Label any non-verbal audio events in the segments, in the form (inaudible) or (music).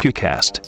Pewcast.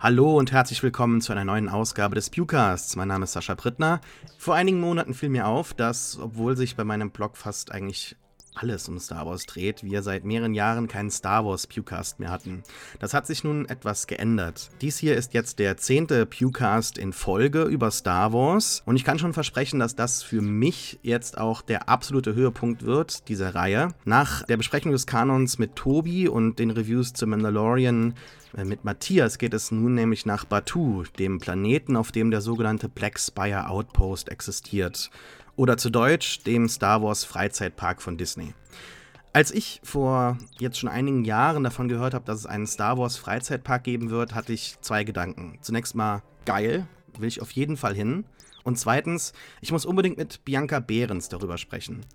Hallo und herzlich willkommen zu einer neuen Ausgabe des Pewcasts. Mein Name ist Sascha Brittner. Vor einigen Monaten fiel mir auf, dass, obwohl sich bei meinem Blog fast eigentlich alles um Star Wars dreht, wir seit mehreren Jahren keinen Star Wars Pewcast mehr hatten. Das hat sich nun etwas geändert. Dies hier ist jetzt der zehnte Pewcast in Folge über Star Wars und ich kann schon versprechen, dass das für mich jetzt auch der absolute Höhepunkt wird dieser Reihe. Nach der Besprechung des Kanons mit Tobi und den Reviews zu Mandalorian äh, mit Matthias geht es nun nämlich nach Batu, dem Planeten, auf dem der sogenannte Black Spire Outpost existiert oder zu Deutsch dem Star Wars Freizeitpark von Disney. Als ich vor jetzt schon einigen Jahren davon gehört habe, dass es einen Star Wars Freizeitpark geben wird, hatte ich zwei Gedanken. Zunächst mal geil, will ich auf jeden Fall hin. Und zweitens, ich muss unbedingt mit Bianca Behrens darüber sprechen.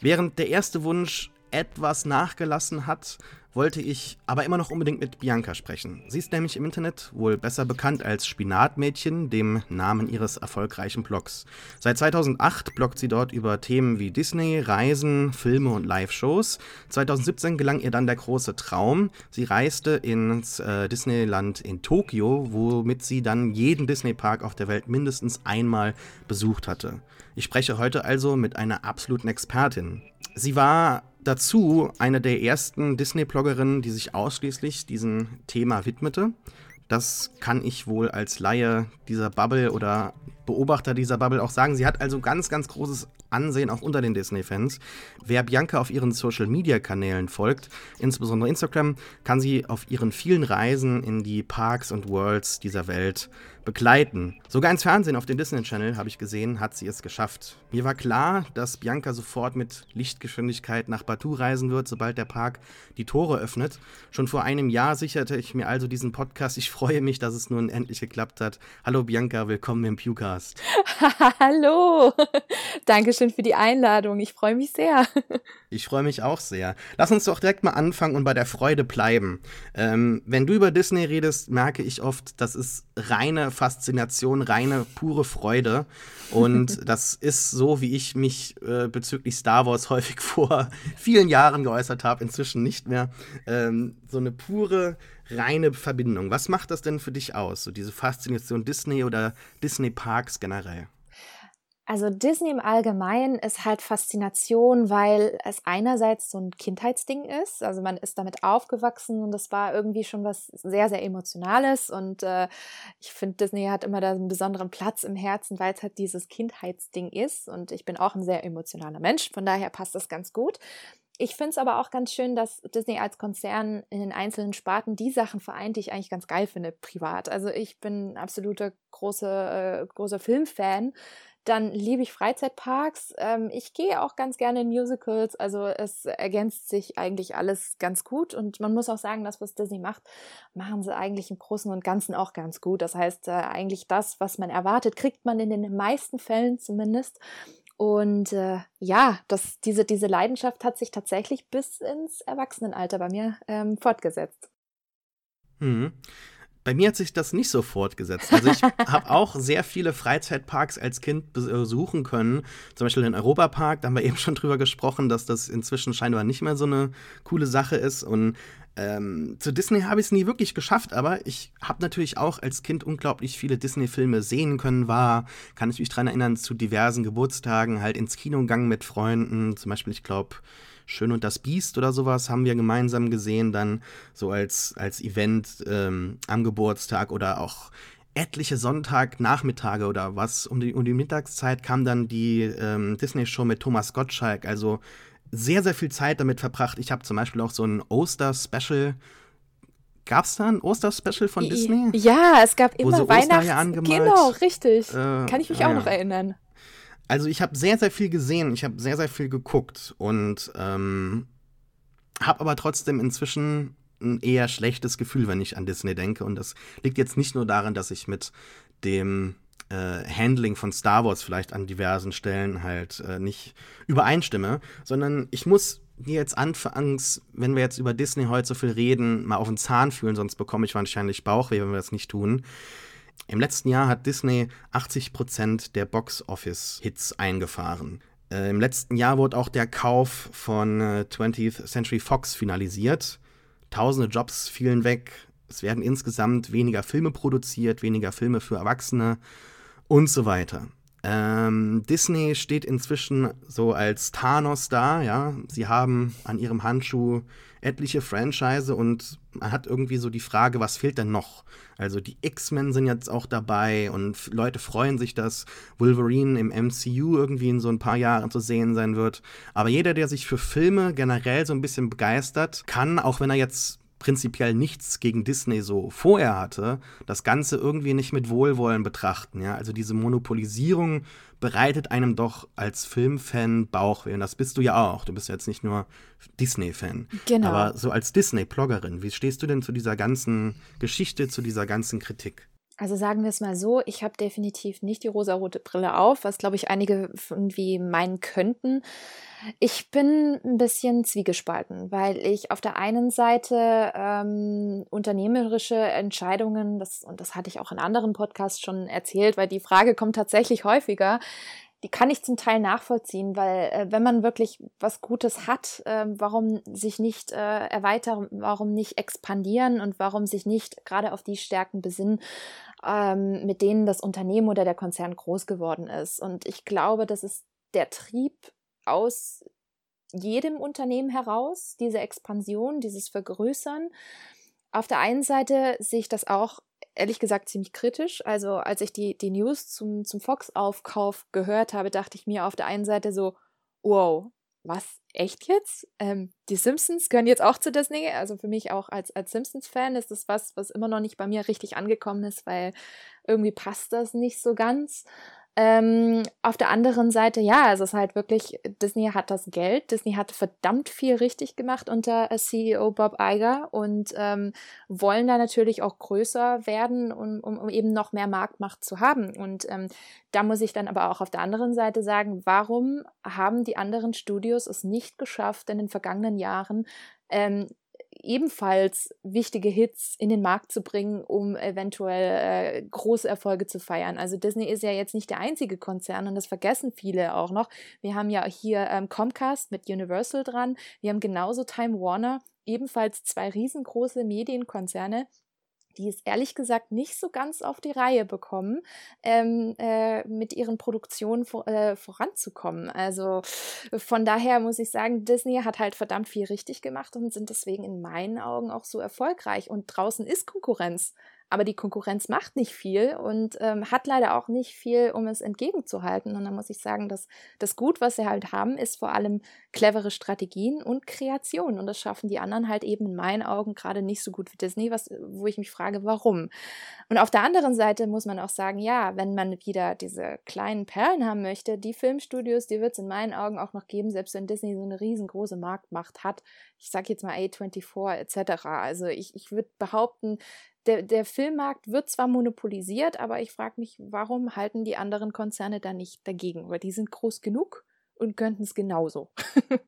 Während der erste Wunsch etwas nachgelassen hat, wollte ich aber immer noch unbedingt mit Bianca sprechen. Sie ist nämlich im Internet wohl besser bekannt als Spinatmädchen, dem Namen ihres erfolgreichen Blogs. Seit 2008 bloggt sie dort über Themen wie Disney, Reisen, Filme und Live-Shows. 2017 gelang ihr dann der große Traum. Sie reiste ins äh, Disneyland in Tokio, womit sie dann jeden Disney-Park auf der Welt mindestens einmal besucht hatte. Ich spreche heute also mit einer absoluten Expertin. Sie war dazu eine der ersten Disney-Bloggerinnen, die sich ausschließlich diesem Thema widmete. Das kann ich wohl als Laie dieser Bubble oder Beobachter dieser Bubble auch sagen. Sie hat also ganz, ganz großes Ansehen auch unter den Disney-Fans. Wer Bianca auf ihren Social-Media-Kanälen folgt, insbesondere Instagram, kann sie auf ihren vielen Reisen in die Parks und Worlds dieser Welt begleiten. Sogar ins Fernsehen auf dem Disney Channel, habe ich gesehen, hat sie es geschafft. Mir war klar, dass Bianca sofort mit Lichtgeschwindigkeit nach Batu reisen wird, sobald der Park die Tore öffnet. Schon vor einem Jahr sicherte ich mir also diesen Podcast. Ich freue mich, dass es nun endlich geklappt hat. Hallo Bianca, willkommen im Pewcast. (laughs) Hallo, Dankeschön für die Einladung. Ich freue mich sehr. Ich freue mich auch sehr. Lass uns doch direkt mal anfangen und bei der Freude bleiben. Ähm, wenn du über Disney redest, merke ich oft, das ist reine Faszination, reine pure Freude. Und (laughs) das ist so, wie ich mich äh, bezüglich Star Wars (laughs) häufig vor vielen Jahren geäußert habe, inzwischen nicht mehr. Ähm, so eine pure, reine Verbindung. Was macht das denn für dich aus, so diese Faszination Disney oder Disney Parks generell? Also Disney im Allgemeinen ist halt Faszination, weil es einerseits so ein Kindheitsding ist. Also man ist damit aufgewachsen und das war irgendwie schon was sehr, sehr Emotionales. Und äh, ich finde, Disney hat immer da einen besonderen Platz im Herzen, weil es halt dieses Kindheitsding ist. Und ich bin auch ein sehr emotionaler Mensch, von daher passt das ganz gut. Ich finde es aber auch ganz schön, dass Disney als Konzern in den einzelnen Sparten die Sachen vereint, die ich eigentlich ganz geil finde, privat. Also ich bin absoluter großer, äh, großer Filmfan dann liebe ich Freizeitparks. Ähm, ich gehe auch ganz gerne in Musicals. Also es ergänzt sich eigentlich alles ganz gut. Und man muss auch sagen, das, was Disney macht, machen sie eigentlich im Großen und Ganzen auch ganz gut. Das heißt, äh, eigentlich das, was man erwartet, kriegt man in den meisten Fällen zumindest. Und äh, ja, das, diese, diese Leidenschaft hat sich tatsächlich bis ins Erwachsenenalter bei mir ähm, fortgesetzt. Mhm. Bei mir hat sich das nicht so fortgesetzt. Also ich (laughs) habe auch sehr viele Freizeitparks als Kind besuchen können. Zum Beispiel den Europapark, da haben wir eben schon drüber gesprochen, dass das inzwischen scheinbar nicht mehr so eine coole Sache ist. Und ähm, zu Disney habe ich es nie wirklich geschafft, aber ich habe natürlich auch als Kind unglaublich viele Disney-Filme sehen können, war, kann ich mich daran erinnern, zu diversen Geburtstagen halt ins Kino gegangen mit Freunden. Zum Beispiel, ich glaube, Schön und das Biest oder sowas haben wir gemeinsam gesehen, dann so als, als Event ähm, am Geburtstag oder auch etliche Sonntagnachmittage oder was um die, um die Mittagszeit kam dann die ähm, Disney-Show mit Thomas Gottschalk. Also sehr, sehr viel Zeit damit verbracht. Ich habe zum Beispiel auch so ein Oster-Special Gab es da ein Oster-Special von Disney? Ja, es gab immer Weihnachts... Genau, richtig. Äh, Kann ich mich auch ja. noch erinnern. Also ich habe sehr, sehr viel gesehen, ich habe sehr, sehr viel geguckt und ähm, habe aber trotzdem inzwischen ein eher schlechtes Gefühl, wenn ich an Disney denke. Und das liegt jetzt nicht nur daran, dass ich mit dem äh, Handling von Star Wars vielleicht an diversen Stellen halt äh, nicht übereinstimme, sondern ich muss mir jetzt anfangs, wenn wir jetzt über Disney heute so viel reden, mal auf den Zahn fühlen, sonst bekomme ich wahrscheinlich Bauchweh, wenn wir das nicht tun. Im letzten Jahr hat Disney 80% der Box-Office-Hits eingefahren. Äh, Im letzten Jahr wurde auch der Kauf von äh, 20th Century Fox finalisiert. Tausende Jobs fielen weg. es werden insgesamt weniger Filme produziert, weniger Filme für Erwachsene und so weiter. Ähm, Disney steht inzwischen so als Thanos da, ja. Sie haben an ihrem Handschuh etliche Franchise und man hat irgendwie so die Frage, was fehlt denn noch? Also die X-Men sind jetzt auch dabei und Leute freuen sich, dass Wolverine im MCU irgendwie in so ein paar Jahren zu sehen sein wird. Aber jeder, der sich für Filme generell so ein bisschen begeistert, kann, auch wenn er jetzt prinzipiell nichts gegen Disney so vorher hatte, das Ganze irgendwie nicht mit Wohlwollen betrachten. Ja? Also diese Monopolisierung bereitet einem doch als Filmfan Bauchweh. Und das bist du ja auch. Du bist jetzt nicht nur Disney-Fan. Genau. Aber so als Disney-Ploggerin, wie stehst du denn zu dieser ganzen Geschichte, zu dieser ganzen Kritik? Also sagen wir es mal so, ich habe definitiv nicht die rosarote Brille auf, was glaube ich einige irgendwie meinen könnten. Ich bin ein bisschen zwiegespalten, weil ich auf der einen Seite ähm, unternehmerische Entscheidungen, das, und das hatte ich auch in anderen Podcasts schon erzählt, weil die Frage kommt tatsächlich häufiger, die kann ich zum Teil nachvollziehen, weil äh, wenn man wirklich was Gutes hat, äh, warum sich nicht äh, erweitern, warum nicht expandieren und warum sich nicht gerade auf die Stärken besinnen, ähm, mit denen das Unternehmen oder der Konzern groß geworden ist. Und ich glaube, das ist der Trieb aus jedem Unternehmen heraus, diese Expansion, dieses Vergrößern. Auf der einen Seite sehe ich das auch ehrlich gesagt ziemlich kritisch. Also als ich die, die News zum, zum Fox-Aufkauf gehört habe, dachte ich mir auf der einen Seite so, wow, was, echt jetzt? Ähm, die Simpsons gehören jetzt auch zu Disney. Also für mich auch als, als Simpsons-Fan ist das was, was immer noch nicht bei mir richtig angekommen ist, weil irgendwie passt das nicht so ganz. Ähm, auf der anderen Seite, ja, es ist halt wirklich, Disney hat das Geld, Disney hat verdammt viel richtig gemacht unter äh, CEO Bob Iger und ähm, wollen da natürlich auch größer werden, um, um, um eben noch mehr Marktmacht zu haben. Und ähm, da muss ich dann aber auch auf der anderen Seite sagen, warum haben die anderen Studios es nicht geschafft, in den vergangenen Jahren ähm, ebenfalls wichtige Hits in den Markt zu bringen, um eventuell äh, große Erfolge zu feiern. Also Disney ist ja jetzt nicht der einzige Konzern und das vergessen viele auch noch. Wir haben ja hier ähm, Comcast mit Universal dran. Wir haben genauso Time Warner, ebenfalls zwei riesengroße Medienkonzerne, die es ehrlich gesagt nicht so ganz auf die Reihe bekommen, ähm, äh, mit ihren Produktionen vor, äh, voranzukommen. Also von daher muss ich sagen, Disney hat halt verdammt viel richtig gemacht und sind deswegen in meinen Augen auch so erfolgreich. Und draußen ist Konkurrenz aber die Konkurrenz macht nicht viel und ähm, hat leider auch nicht viel, um es entgegenzuhalten. Und da muss ich sagen, dass das Gut, was sie halt haben, ist vor allem clevere Strategien und Kreation. Und das schaffen die anderen halt eben in meinen Augen gerade nicht so gut wie Disney, was, wo ich mich frage, warum. Und auf der anderen Seite muss man auch sagen, ja, wenn man wieder diese kleinen Perlen haben möchte, die Filmstudios, die wird es in meinen Augen auch noch geben, selbst wenn Disney so eine riesengroße Marktmacht hat. Ich sage jetzt mal A24 etc. Also ich, ich würde behaupten, der, der Filmmarkt wird zwar monopolisiert, aber ich frage mich, warum halten die anderen Konzerne da nicht dagegen? Weil die sind groß genug und könnten es genauso. (laughs)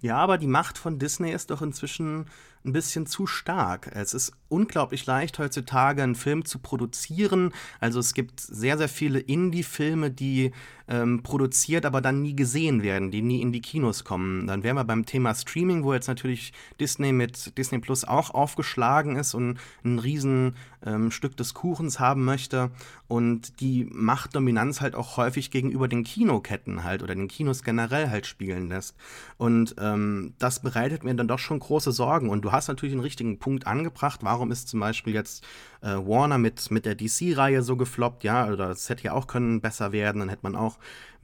ja, aber die Macht von Disney ist doch inzwischen ein bisschen zu stark. Es ist unglaublich leicht heutzutage einen Film zu produzieren. Also es gibt sehr, sehr viele Indie-Filme, die ähm, produziert, aber dann nie gesehen werden, die nie in die Kinos kommen. Dann wären wir beim Thema Streaming, wo jetzt natürlich Disney mit Disney Plus auch aufgeschlagen ist und ein riesen ähm, Stück des Kuchens haben möchte und die Machtdominanz halt auch häufig gegenüber den Kinoketten halt oder den Kinos generell halt spielen lässt. Und ähm, das bereitet mir dann doch schon große Sorgen. Und du hast natürlich einen richtigen Punkt angebracht. Warum ist zum Beispiel jetzt äh, Warner mit, mit der DC-Reihe so gefloppt? Ja, oder das hätte ja auch können besser werden. Dann hätte man auch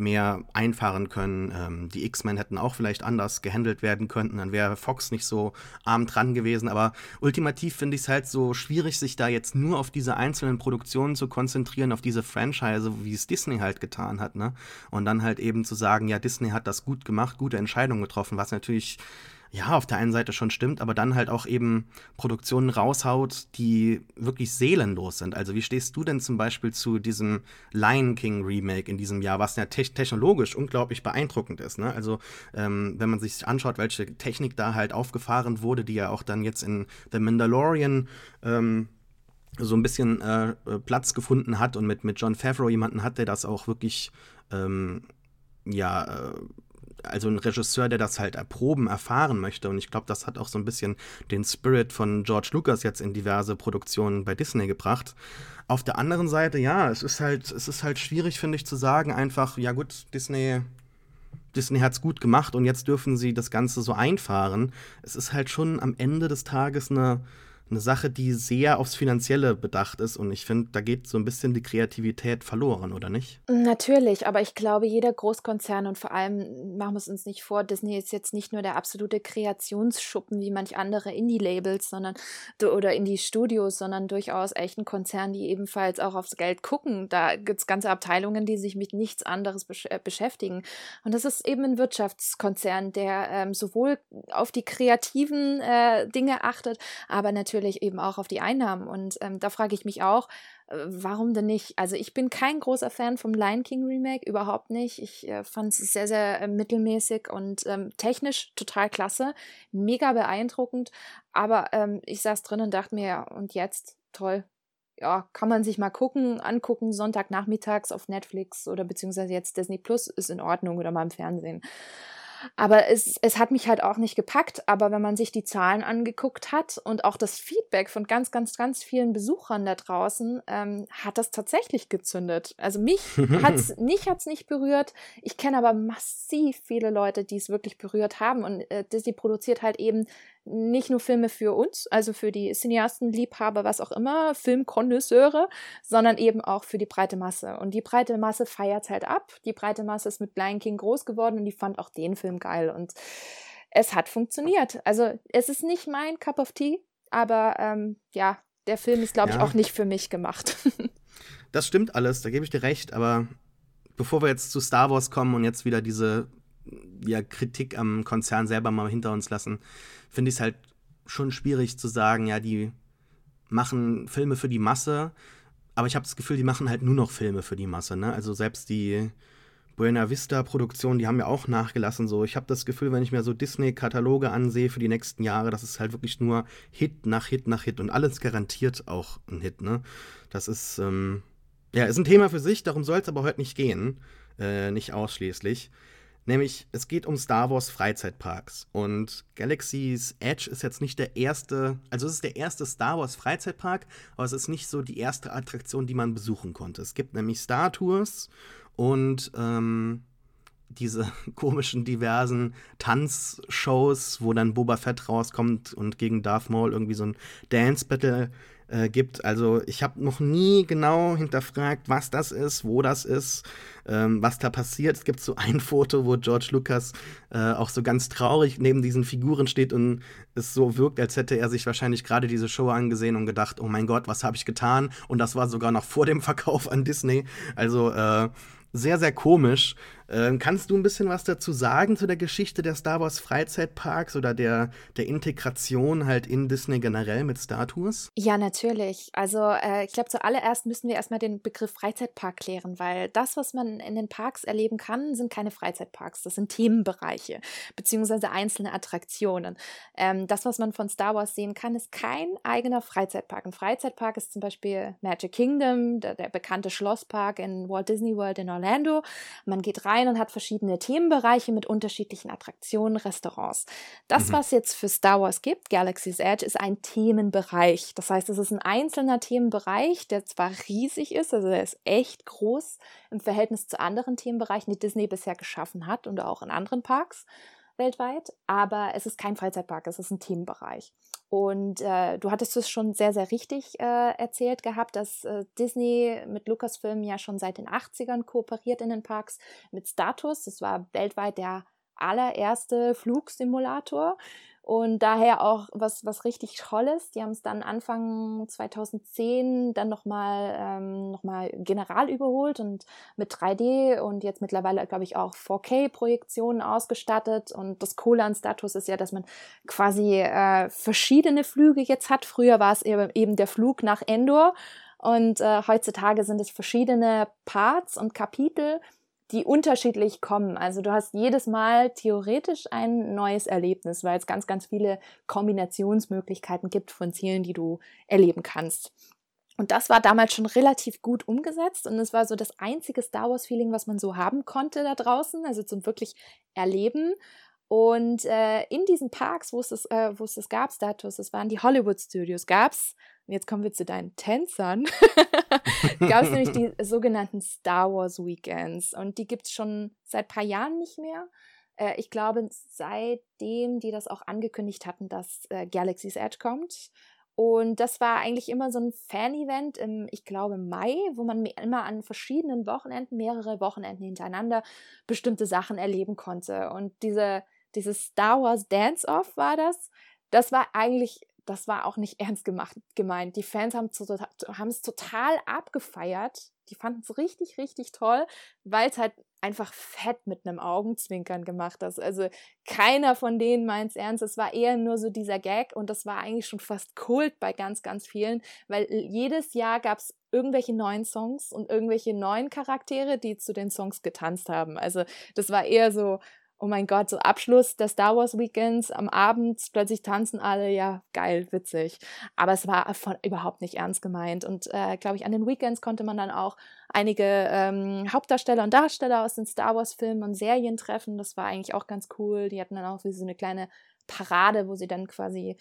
mehr einfahren können. Ähm, die X-Men hätten auch vielleicht anders gehandelt werden können. Dann wäre Fox nicht so arm dran gewesen. Aber ultimativ finde ich es halt so schwierig, sich da jetzt nur auf diese einzelnen Produktionen zu konzentrieren, auf diese Franchise, wie es Disney halt getan hat. Ne? Und dann halt eben zu sagen, ja, Disney hat das gut gemacht, gute Entscheidungen getroffen, was natürlich ja, auf der einen Seite schon stimmt, aber dann halt auch eben Produktionen raushaut, die wirklich seelenlos sind. Also wie stehst du denn zum Beispiel zu diesem Lion King Remake in diesem Jahr, was ja te technologisch unglaublich beeindruckend ist. Ne? Also ähm, wenn man sich anschaut, welche Technik da halt aufgefahren wurde, die ja auch dann jetzt in The Mandalorian ähm, so ein bisschen äh, Platz gefunden hat und mit, mit John Favreau jemanden hat, der das auch wirklich ähm, ja, äh, also ein Regisseur, der das halt erproben, erfahren möchte. Und ich glaube, das hat auch so ein bisschen den Spirit von George Lucas jetzt in diverse Produktionen bei Disney gebracht. Auf der anderen Seite, ja, es ist halt, es ist halt schwierig, finde ich, zu sagen, einfach, ja gut, Disney, Disney hat es gut gemacht und jetzt dürfen sie das Ganze so einfahren. Es ist halt schon am Ende des Tages eine eine Sache, die sehr aufs Finanzielle bedacht ist. Und ich finde, da geht so ein bisschen die Kreativität verloren, oder nicht? Natürlich, aber ich glaube, jeder Großkonzern und vor allem machen wir es uns nicht vor, Disney ist jetzt nicht nur der absolute Kreationsschuppen wie manch andere Indie-Labels, sondern oder Indie-Studios, sondern durchaus echt ein Konzern, die ebenfalls auch aufs Geld gucken. Da gibt es ganze Abteilungen, die sich mit nichts anderes besch äh, beschäftigen. Und das ist eben ein Wirtschaftskonzern, der ähm, sowohl auf die kreativen äh, Dinge achtet, aber natürlich natürlich eben auch auf die Einnahmen. Und ähm, da frage ich mich auch, äh, warum denn nicht? Also ich bin kein großer Fan vom Lion King Remake, überhaupt nicht. Ich äh, fand es sehr, sehr äh, mittelmäßig und ähm, technisch total klasse, mega beeindruckend. Aber ähm, ich saß drin und dachte mir, ja, und jetzt? Toll. Ja, kann man sich mal gucken, angucken, Sonntagnachmittags auf Netflix oder beziehungsweise jetzt Disney Plus ist in Ordnung oder mal im Fernsehen. Aber es, es hat mich halt auch nicht gepackt. Aber wenn man sich die Zahlen angeguckt hat und auch das Feedback von ganz, ganz, ganz vielen Besuchern da draußen, ähm, hat das tatsächlich gezündet. Also mich (laughs) hat's, mich hat's nicht berührt. Ich kenne aber massiv viele Leute, die es wirklich berührt haben. Und äh, Disney produziert halt eben nicht nur Filme für uns, also für die Cineasten, Liebhaber, was auch immer, Filmkonnoisseure, sondern eben auch für die breite Masse. Und die breite Masse feiert halt ab. Die breite Masse ist mit Lion King groß geworden und die fand auch den Film geil. Und es hat funktioniert. Also es ist nicht mein Cup of Tea, aber ähm, ja, der Film ist, glaube ja. ich, auch nicht für mich gemacht. (laughs) das stimmt alles, da gebe ich dir recht, aber bevor wir jetzt zu Star Wars kommen und jetzt wieder diese ja, Kritik am Konzern selber mal hinter uns lassen, finde ich es halt schon schwierig zu sagen, ja, die machen Filme für die Masse, aber ich habe das Gefühl, die machen halt nur noch Filme für die Masse. Ne? Also selbst die Buena Vista-Produktion, die haben ja auch nachgelassen. So, ich habe das Gefühl, wenn ich mir so Disney-Kataloge ansehe für die nächsten Jahre, das ist halt wirklich nur Hit nach Hit nach Hit und alles garantiert auch ein Hit. Ne? Das ist ähm, ja ist ein Thema für sich. Darum soll es aber heute nicht gehen, äh, nicht ausschließlich. Nämlich, es geht um Star Wars Freizeitparks. Und Galaxy's Edge ist jetzt nicht der erste, also es ist der erste Star Wars Freizeitpark, aber es ist nicht so die erste Attraktion, die man besuchen konnte. Es gibt nämlich Star Tours und ähm, diese (laughs) komischen, diversen Tanzshows, wo dann Boba Fett rauskommt und gegen Darth Maul irgendwie so ein Dance-Battle äh, gibt. Also ich habe noch nie genau hinterfragt, was das ist, wo das ist, ähm, was da passiert. Es gibt so ein (laughs) Foto, wo George Lucas äh, auch so ganz traurig neben diesen Figuren steht und es so wirkt, als hätte er sich wahrscheinlich gerade diese Show angesehen und gedacht, oh mein Gott, was habe ich getan? Und das war sogar noch vor dem (laughs) Verkauf an Disney. Also äh, sehr, sehr komisch. Ähm, kannst du ein bisschen was dazu sagen zu der Geschichte der Star Wars Freizeitparks oder der, der Integration halt in Disney generell mit Star Tours? Ja, natürlich. Also äh, ich glaube, zuallererst müssen wir erstmal den Begriff Freizeitpark klären, weil das, was man in den Parks erleben kann, sind keine Freizeitparks. Das sind Themenbereiche beziehungsweise einzelne Attraktionen. Ähm, das, was man von Star Wars sehen kann, ist kein eigener Freizeitpark. Ein Freizeitpark ist zum Beispiel Magic Kingdom, der, der bekannte Schlosspark in Walt Disney World in Orlando. Man geht rein und hat verschiedene Themenbereiche mit unterschiedlichen Attraktionen, Restaurants. Das, mhm. was jetzt für Star Wars gibt, Galaxy's Edge, ist ein Themenbereich. Das heißt, es ist ein einzelner Themenbereich, der zwar riesig ist, also er ist echt groß im Verhältnis zu anderen Themenbereichen, die Disney bisher geschaffen hat und auch in anderen Parks weltweit, aber es ist kein Freizeitpark, es ist ein Themenbereich. Und äh, du hattest es schon sehr, sehr richtig äh, erzählt gehabt, dass äh, Disney mit Lucasfilm ja schon seit den 80ern kooperiert in den Parks mit Status. Das war weltweit der allererste Flugsimulator und daher auch was, was richtig Tolles. Die haben es dann Anfang 2010 dann nochmal ähm, noch general überholt und mit 3D und jetzt mittlerweile, glaube ich, auch 4K-Projektionen ausgestattet. Und das Coole an Status ist ja, dass man quasi äh, verschiedene Flüge jetzt hat. Früher war es eben der Flug nach Endor. Und äh, heutzutage sind es verschiedene Parts und Kapitel, die unterschiedlich kommen. Also du hast jedes Mal theoretisch ein neues Erlebnis, weil es ganz, ganz viele Kombinationsmöglichkeiten gibt von Zielen, die du erleben kannst. Und das war damals schon relativ gut umgesetzt und es war so das einzige Star Wars-Feeling, was man so haben konnte da draußen, also zum wirklich Erleben. Und äh, in diesen Parks, wo es das, äh, wo es das gab, Status, das waren die Hollywood Studios, gab es, und jetzt kommen wir zu deinen Tänzern, (laughs) gab es (laughs) nämlich die sogenannten Star Wars Weekends. Und die gibt es schon seit ein paar Jahren nicht mehr. Äh, ich glaube, seitdem die das auch angekündigt hatten, dass äh, Galaxy's Edge kommt. Und das war eigentlich immer so ein Fan-Event im, ich glaube, Mai, wo man immer an verschiedenen Wochenenden, mehrere Wochenenden hintereinander, bestimmte Sachen erleben konnte. Und diese, dieses Star Wars Dance-Off war das. Das war eigentlich, das war auch nicht ernst gemacht, gemeint. Die Fans haben es total abgefeiert. Die fanden es richtig, richtig toll, weil es halt einfach fett mit einem Augenzwinkern gemacht hast. Also keiner von denen meint es ernst. Es war eher nur so dieser Gag und das war eigentlich schon fast Kult bei ganz, ganz vielen, weil jedes Jahr gab es irgendwelche neuen Songs und irgendwelche neuen Charaktere, die zu den Songs getanzt haben. Also das war eher so, oh mein Gott, so Abschluss der Star Wars Weekends am Abend, plötzlich tanzen alle, ja, geil, witzig. Aber es war von, überhaupt nicht ernst gemeint. Und äh, glaube ich, an den Weekends konnte man dann auch einige ähm, Hauptdarsteller und Darsteller aus den Star Wars Filmen und Serien treffen. Das war eigentlich auch ganz cool. Die hatten dann auch so eine kleine Parade, wo sie dann quasi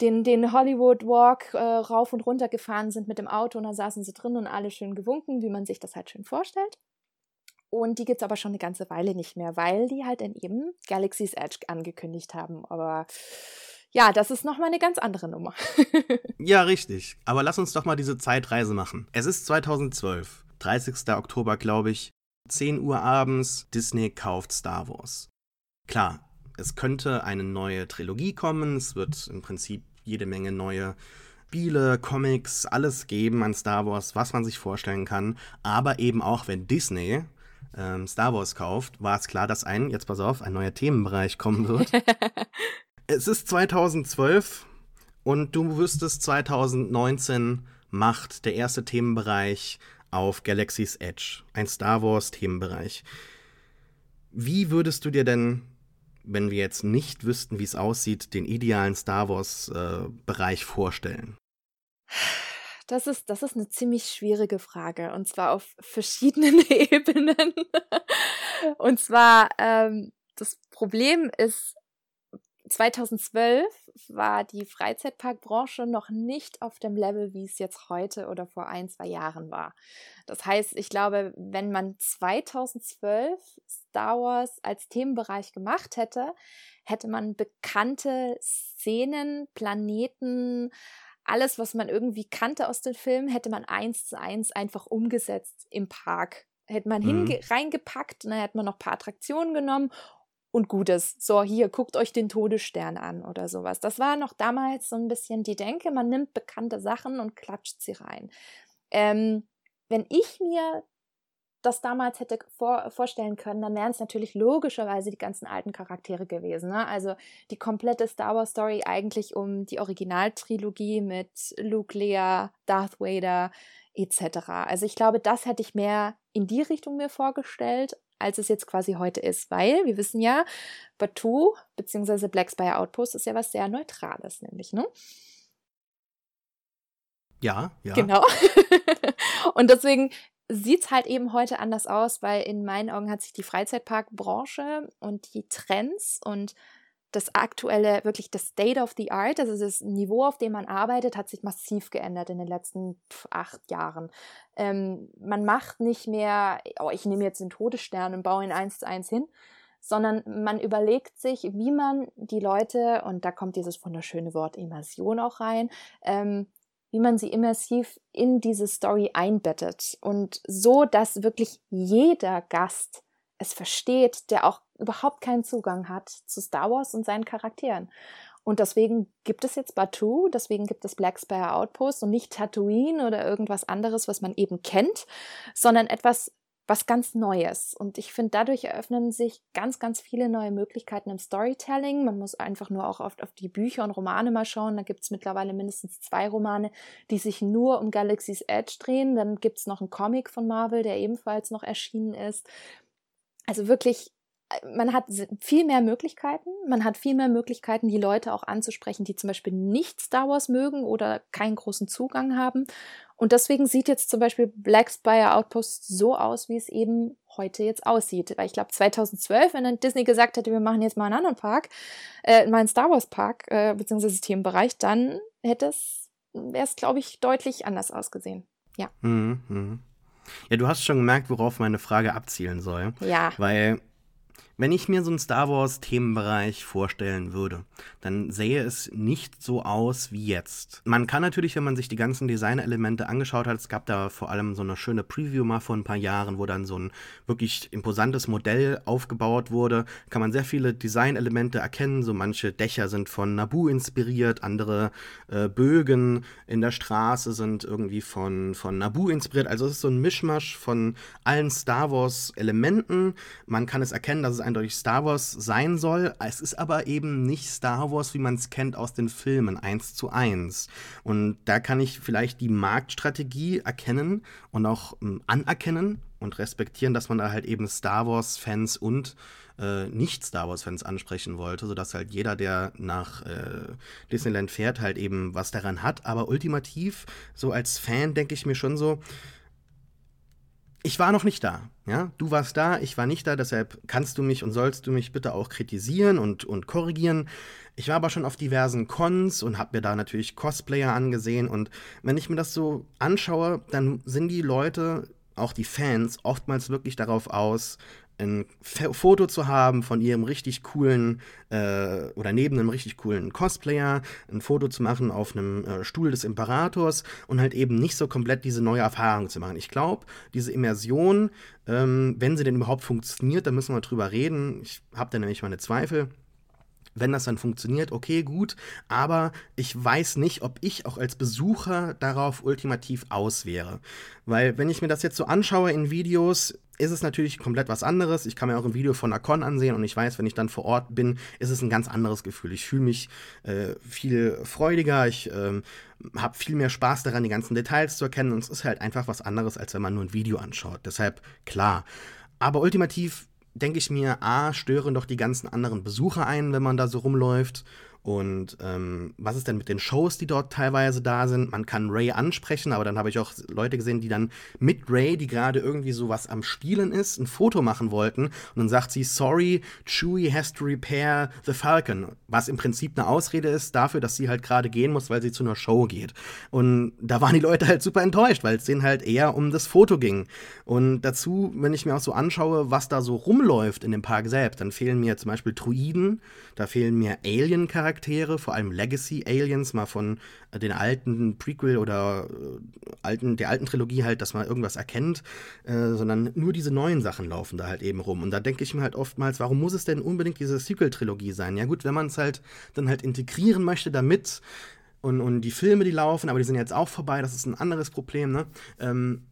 den, den Hollywood Walk äh, rauf und runter gefahren sind mit dem Auto und da saßen sie drin und alle schön gewunken, wie man sich das halt schön vorstellt. Und die gibt es aber schon eine ganze Weile nicht mehr, weil die halt dann eben Galaxy's Edge angekündigt haben. Aber ja, das ist nochmal eine ganz andere Nummer. (laughs) ja, richtig. Aber lass uns doch mal diese Zeitreise machen. Es ist 2012, 30. Oktober, glaube ich, 10 Uhr abends. Disney kauft Star Wars. Klar, es könnte eine neue Trilogie kommen. Es wird im Prinzip jede Menge neue Spiele, Comics, alles geben an Star Wars, was man sich vorstellen kann. Aber eben auch, wenn Disney ähm, Star Wars kauft, war es klar, dass ein, jetzt pass auf, ein neuer Themenbereich kommen wird. (laughs) es ist 2012 und du wüsstest, 2019 macht der erste Themenbereich auf Galaxy's Edge, ein Star Wars Themenbereich. Wie würdest du dir denn, wenn wir jetzt nicht wüssten, wie es aussieht, den idealen Star Wars äh, Bereich vorstellen? (sighs) Das ist, das ist eine ziemlich schwierige Frage und zwar auf verschiedenen (laughs) Ebenen. und zwar, ähm, das Problem ist, 2012 war die Freizeitparkbranche noch nicht auf dem Level, wie es jetzt heute oder vor ein, zwei Jahren war. Das heißt, ich glaube, wenn man 2012 Star Wars als Themenbereich gemacht hätte, hätte man bekannte Szenen, Planeten, alles, was man irgendwie kannte aus den Filmen, hätte man eins zu eins einfach umgesetzt im Park. Hätte man mhm. reingepackt, dann hätte man noch ein paar Attraktionen genommen und Gutes. So, hier, guckt euch den Todesstern an oder sowas. Das war noch damals so ein bisschen die Denke, man nimmt bekannte Sachen und klatscht sie rein. Ähm, wenn ich mir das damals hätte vor, vorstellen können, dann wären es natürlich logischerweise die ganzen alten Charaktere gewesen. Ne? Also die komplette Star Wars Story eigentlich um die Originaltrilogie mit Luke, Leia, Darth Vader etc. Also ich glaube, das hätte ich mehr in die Richtung mir vorgestellt, als es jetzt quasi heute ist, weil wir wissen ja, Batu bzw. Black Spire Outpost ist ja was sehr Neutrales, nämlich, ne? Ja, ja. Genau. (laughs) und deswegen sieht es halt eben heute anders aus, weil in meinen Augen hat sich die Freizeitparkbranche und die Trends und das aktuelle, wirklich das State of the Art, also das Niveau, auf dem man arbeitet, hat sich massiv geändert in den letzten acht Jahren. Ähm, man macht nicht mehr, oh, ich nehme jetzt den Todesstern und baue ihn eins zu eins hin, sondern man überlegt sich, wie man die Leute, und da kommt dieses wunderschöne Wort Immersion auch rein, ähm, wie man sie immersiv in diese Story einbettet und so, dass wirklich jeder Gast es versteht, der auch überhaupt keinen Zugang hat zu Star Wars und seinen Charakteren. Und deswegen gibt es jetzt Batu, deswegen gibt es Black Spire Outpost und nicht Tatooine oder irgendwas anderes, was man eben kennt, sondern etwas was ganz Neues. Und ich finde, dadurch eröffnen sich ganz, ganz viele neue Möglichkeiten im Storytelling. Man muss einfach nur auch oft auf die Bücher und Romane mal schauen. Da gibt es mittlerweile mindestens zwei Romane, die sich nur um Galaxy's Edge drehen. Dann gibt es noch einen Comic von Marvel, der ebenfalls noch erschienen ist. Also wirklich man hat viel mehr Möglichkeiten. Man hat viel mehr Möglichkeiten, die Leute auch anzusprechen, die zum Beispiel nicht Star Wars mögen oder keinen großen Zugang haben. Und deswegen sieht jetzt zum Beispiel Black Spire Outpost so aus, wie es eben heute jetzt aussieht. Weil ich glaube, 2012, wenn dann Disney gesagt hätte, wir machen jetzt mal einen anderen Park, äh, mal einen Star Wars Park, äh, beziehungsweise Themenbereich, dann hätte es, wäre es, glaube ich, deutlich anders ausgesehen. Ja. Mhm, mh. Ja, du hast schon gemerkt, worauf meine Frage abzielen soll. Ja. Weil wenn ich mir so einen Star Wars-Themenbereich vorstellen würde, dann sähe es nicht so aus wie jetzt. Man kann natürlich, wenn man sich die ganzen Designelemente angeschaut hat, es gab da vor allem so eine schöne Preview mal vor ein paar Jahren, wo dann so ein wirklich imposantes Modell aufgebaut wurde, kann man sehr viele Designelemente erkennen. So manche Dächer sind von Naboo inspiriert, andere äh, Bögen in der Straße sind irgendwie von, von Naboo inspiriert. Also es ist so ein Mischmasch von allen Star Wars-Elementen. Man kann es erkennen, dass es eindeutig Star Wars sein soll. Es ist aber eben nicht Star Wars, wie man es kennt aus den Filmen, eins zu eins. Und da kann ich vielleicht die Marktstrategie erkennen und auch ähm, anerkennen und respektieren, dass man da halt eben Star Wars-Fans und äh, nicht-Star Wars-Fans ansprechen wollte, sodass halt jeder, der nach äh, Disneyland fährt, halt eben was daran hat. Aber ultimativ, so als Fan, denke ich mir schon so, ich war noch nicht da. Ja, du warst da, ich war nicht da, deshalb kannst du mich und sollst du mich bitte auch kritisieren und, und korrigieren. Ich war aber schon auf diversen Cons und habe mir da natürlich Cosplayer angesehen und wenn ich mir das so anschaue, dann sind die Leute, auch die Fans, oftmals wirklich darauf aus, ein Foto zu haben von ihrem richtig coolen äh, oder neben einem richtig coolen Cosplayer, ein Foto zu machen auf einem äh, Stuhl des Imperators und halt eben nicht so komplett diese neue Erfahrung zu machen. Ich glaube, diese Immersion, ähm, wenn sie denn überhaupt funktioniert, da müssen wir drüber reden. Ich habe da nämlich meine Zweifel. Wenn das dann funktioniert, okay, gut. Aber ich weiß nicht, ob ich auch als Besucher darauf ultimativ aus wäre. Weil, wenn ich mir das jetzt so anschaue in Videos, ist es natürlich komplett was anderes. Ich kann mir auch ein Video von Akon ansehen und ich weiß, wenn ich dann vor Ort bin, ist es ein ganz anderes Gefühl. Ich fühle mich äh, viel freudiger, ich ähm, habe viel mehr Spaß daran, die ganzen Details zu erkennen und es ist halt einfach was anderes, als wenn man nur ein Video anschaut. Deshalb klar. Aber ultimativ denke ich mir, a, stören doch die ganzen anderen Besucher ein, wenn man da so rumläuft. Und ähm, was ist denn mit den Shows, die dort teilweise da sind? Man kann Ray ansprechen, aber dann habe ich auch Leute gesehen, die dann mit Ray, die gerade irgendwie so was am Spielen ist, ein Foto machen wollten. Und dann sagt sie, sorry, Chewie has to repair the Falcon. Was im Prinzip eine Ausrede ist dafür, dass sie halt gerade gehen muss, weil sie zu einer Show geht. Und da waren die Leute halt super enttäuscht, weil es denen halt eher um das Foto ging. Und dazu, wenn ich mir auch so anschaue, was da so rumläuft in dem Park selbst, dann fehlen mir zum Beispiel Druiden, da fehlen mir Alien-Charaktere, Charaktere, vor allem Legacy Aliens, mal von äh, den alten Prequel oder äh, alten, der alten Trilogie halt, dass man irgendwas erkennt, äh, sondern nur diese neuen Sachen laufen da halt eben rum. Und da denke ich mir halt oftmals, warum muss es denn unbedingt diese Sequel-Trilogie sein? Ja gut, wenn man es halt dann halt integrieren möchte damit und, und die Filme, die laufen, aber die sind jetzt auch vorbei, das ist ein anderes Problem, ne? Ähm,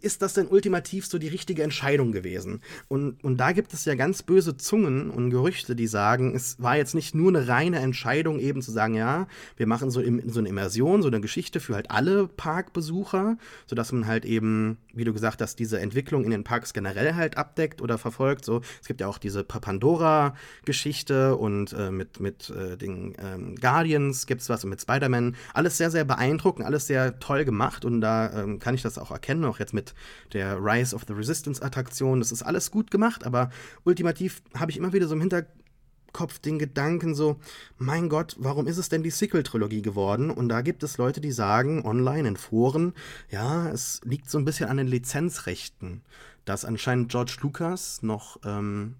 ist das denn ultimativ so die richtige Entscheidung gewesen? Und, und da gibt es ja ganz böse Zungen und Gerüchte, die sagen, es war jetzt nicht nur eine reine Entscheidung, eben zu sagen, ja, wir machen so, so eine Immersion, so eine Geschichte für halt alle Parkbesucher, sodass man halt eben, wie du gesagt hast, diese Entwicklung in den Parks generell halt abdeckt oder verfolgt. So, es gibt ja auch diese Pandora-Geschichte und äh, mit, mit äh, den ähm, Guardians gibt es was und mit Spider-Man. Alles sehr, sehr beeindruckend, alles sehr toll gemacht und da ähm, kann ich das auch erkennen, auch jetzt jetzt mit der Rise of the Resistance Attraktion. Das ist alles gut gemacht, aber ultimativ habe ich immer wieder so im Hinterkopf den Gedanken so, mein Gott, warum ist es denn die Sequel-Trilogie geworden? Und da gibt es Leute, die sagen online in Foren, ja, es liegt so ein bisschen an den Lizenzrechten, dass anscheinend George Lucas noch, ähm,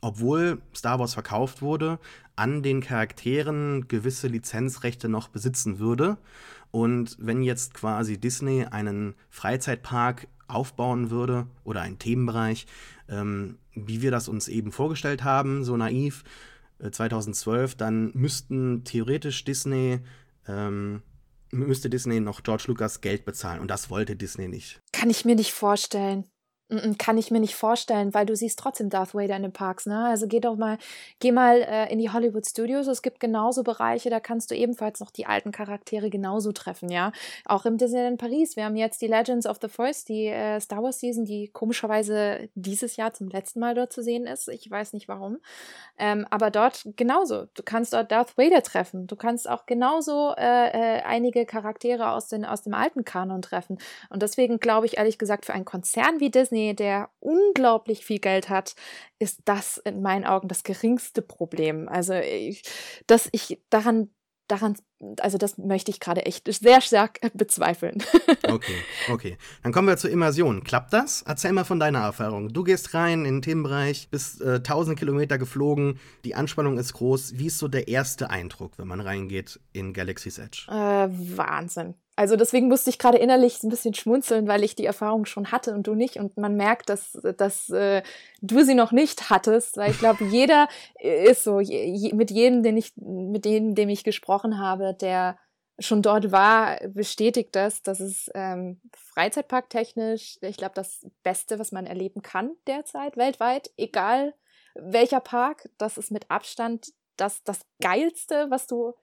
obwohl Star Wars verkauft wurde, an den Charakteren gewisse Lizenzrechte noch besitzen würde. Und wenn jetzt quasi Disney einen Freizeitpark aufbauen würde oder einen Themenbereich, ähm, wie wir das uns eben vorgestellt haben, so naiv, äh, 2012, dann müssten theoretisch Disney, ähm, müsste Disney noch George Lucas Geld bezahlen und das wollte Disney nicht. Kann ich mir nicht vorstellen. Kann ich mir nicht vorstellen, weil du siehst trotzdem Darth Vader in den Parks, ne? Also geh doch mal, geh mal äh, in die Hollywood Studios. Es gibt genauso Bereiche, da kannst du ebenfalls noch die alten Charaktere genauso treffen, ja. Auch im Disneyland Paris. Wir haben jetzt die Legends of the Force, die äh, Star Wars Season, die komischerweise dieses Jahr zum letzten Mal dort zu sehen ist. Ich weiß nicht warum. Ähm, aber dort genauso. Du kannst dort Darth Vader treffen. Du kannst auch genauso äh, äh, einige Charaktere aus, den, aus dem alten Kanon treffen. Und deswegen glaube ich ehrlich gesagt, für einen Konzern wie Disney Disney, der unglaublich viel Geld hat, ist das in meinen Augen das geringste Problem. Also, ich, dass ich daran daran, also das möchte ich gerade echt sehr stark (laughs) bezweifeln. okay, okay. Dann kommen wir zur Immersion. Klappt das? Erzähl mal von deiner Erfahrung. Du gehst rein in den Themenbereich, bist äh, 1000 Kilometer geflogen, die Anspannung ist groß. Wie ist so der erste Eindruck, wenn man reingeht in Galaxy's Edge? Äh, Wahnsinn. Also deswegen musste ich gerade innerlich ein bisschen schmunzeln, weil ich die Erfahrung schon hatte und du nicht. Und man merkt, dass, dass äh, du sie noch nicht hattest, weil ich glaube, (laughs) jeder ist so, je, mit jedem, den ich, mit dem, dem ich gesprochen habe, der schon dort war, bestätigt das, dass es ähm, Freizeitparktechnisch, ich glaube, das Beste, was man erleben kann derzeit weltweit, egal welcher Park, das ist mit Abstand das, das Geilste, was du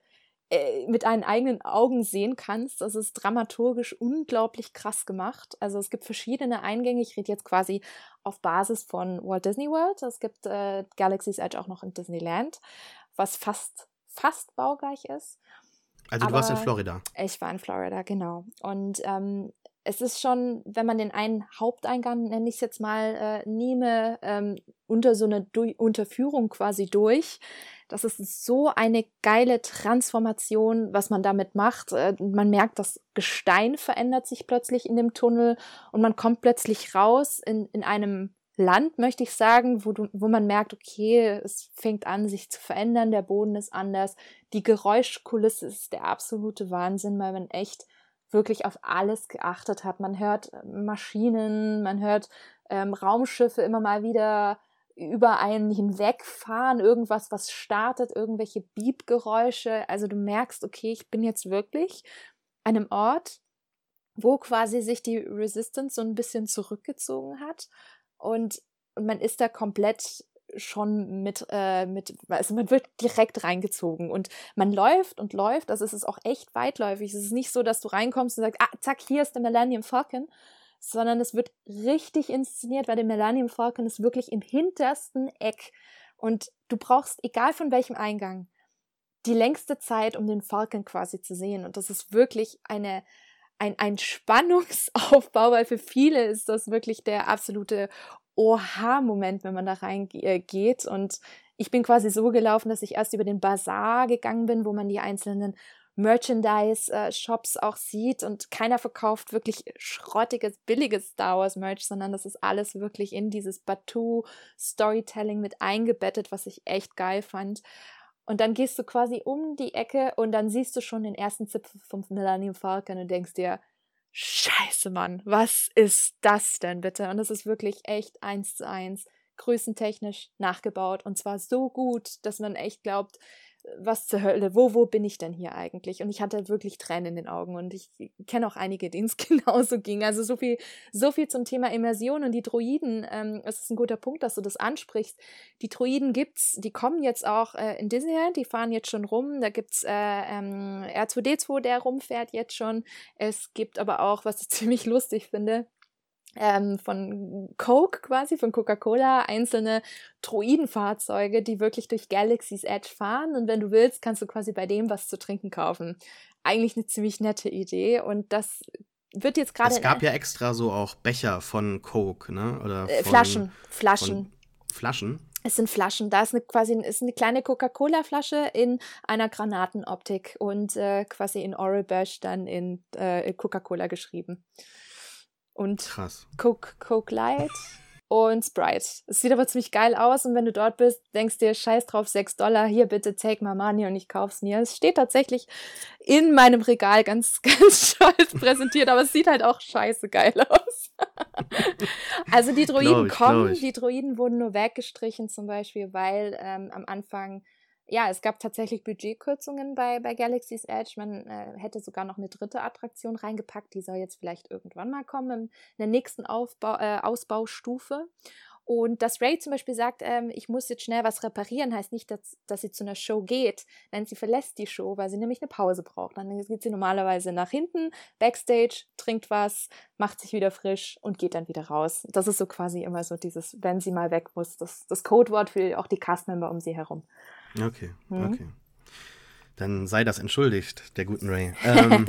mit deinen eigenen Augen sehen kannst. Das ist dramaturgisch unglaublich krass gemacht. Also es gibt verschiedene Eingänge. Ich rede jetzt quasi auf Basis von Walt Disney World. Es gibt äh, Galaxy's Edge auch noch in Disneyland, was fast, fast baugleich ist. Also du warst in Florida. Ich war in Florida, genau. Und ähm, es ist schon, wenn man den einen Haupteingang, nenne ich es jetzt mal, äh, nehme, ähm, unter so eine du Unterführung quasi durch, das ist so eine geile Transformation, was man damit macht. Äh, man merkt, das Gestein verändert sich plötzlich in dem Tunnel und man kommt plötzlich raus in, in einem Land, möchte ich sagen, wo, du, wo man merkt, okay, es fängt an, sich zu verändern, der Boden ist anders, die Geräuschkulisse ist der absolute Wahnsinn, weil man echt wirklich auf alles geachtet hat. Man hört äh, Maschinen, man hört ähm, Raumschiffe immer mal wieder über einen hinwegfahren, irgendwas, was startet, irgendwelche Beep-Geräusche. Also du merkst, okay, ich bin jetzt wirklich an einem Ort, wo quasi sich die Resistance so ein bisschen zurückgezogen hat und, und man ist da komplett schon mit, äh, mit, also man wird direkt reingezogen und man läuft und läuft, also es ist auch echt weitläufig. Es ist nicht so, dass du reinkommst und sagst, ah, zack, hier ist der Millennium Falcon, sondern es wird richtig inszeniert, weil der Millennium Falcon ist wirklich im hintersten Eck. Und du brauchst, egal von welchem Eingang, die längste Zeit, um den Falcon quasi zu sehen. Und das ist wirklich eine, ein, ein Spannungsaufbau, weil für viele ist das wirklich der absolute Oha-Moment, wenn man da reingeht. Und ich bin quasi so gelaufen, dass ich erst über den Bazar gegangen bin, wo man die einzelnen Merchandise-Shops auch sieht und keiner verkauft wirklich schrottiges, billiges Star Wars-Merch, sondern das ist alles wirklich in dieses Batu-Storytelling mit eingebettet, was ich echt geil fand. Und dann gehst du quasi um die Ecke und dann siehst du schon den ersten Zipfel vom Millennium Falcon und denkst dir, Scheiße, Mann, was ist das denn bitte? Und das ist wirklich echt eins zu eins, größentechnisch nachgebaut und zwar so gut, dass man echt glaubt, was zur Hölle, wo, wo bin ich denn hier eigentlich? Und ich hatte wirklich Tränen in den Augen und ich kenne auch einige, denen es (laughs) genauso ging. Also so viel, so viel zum Thema Immersion und die Droiden. Ähm, es ist ein guter Punkt, dass du das ansprichst. Die Droiden gibt's, die kommen jetzt auch äh, in Disneyland, die fahren jetzt schon rum. Da gibt's äh, ähm, R2D2, der rumfährt jetzt schon. Es gibt aber auch, was ich (laughs) ziemlich lustig finde, ähm, von Coke quasi, von Coca-Cola, einzelne Droidenfahrzeuge, die wirklich durch Galaxy's Edge fahren. Und wenn du willst, kannst du quasi bei dem was zu trinken kaufen. Eigentlich eine ziemlich nette Idee. Und das wird jetzt gerade. Es gab ja extra so auch Becher von Coke, ne? Oder äh, von, Flaschen. Flaschen. Flaschen? Es sind Flaschen. Da ist eine, quasi ist eine kleine Coca-Cola-Flasche in einer Granatenoptik und äh, quasi in Orebash dann in äh, Coca-Cola geschrieben und Krass. Coke, Coke Light und Sprite. Es sieht aber ziemlich geil aus und wenn du dort bist, denkst dir, scheiß drauf, 6 Dollar, hier bitte take my money und ich kauf's mir. Es steht tatsächlich in meinem Regal ganz, (laughs) ganz stolz präsentiert, aber es sieht halt auch scheiße geil aus. (laughs) also die Droiden kommen, die Droiden wurden nur weggestrichen zum Beispiel, weil ähm, am Anfang ja, es gab tatsächlich Budgetkürzungen bei, bei Galaxy's Edge. Man äh, hätte sogar noch eine dritte Attraktion reingepackt. Die soll jetzt vielleicht irgendwann mal kommen in der nächsten Aufbau, äh, Ausbaustufe. Und dass Ray zum Beispiel sagt, ähm, ich muss jetzt schnell was reparieren, heißt nicht, dass, dass sie zu einer Show geht. Nein, sie verlässt die Show, weil sie nämlich eine Pause braucht. Dann geht sie normalerweise nach hinten, backstage, trinkt was, macht sich wieder frisch und geht dann wieder raus. Das ist so quasi immer so dieses, wenn sie mal weg muss, das, das Codewort für auch die Castmember um sie herum. Okay, mhm. okay. Dann sei das entschuldigt, der guten Ray. Ähm,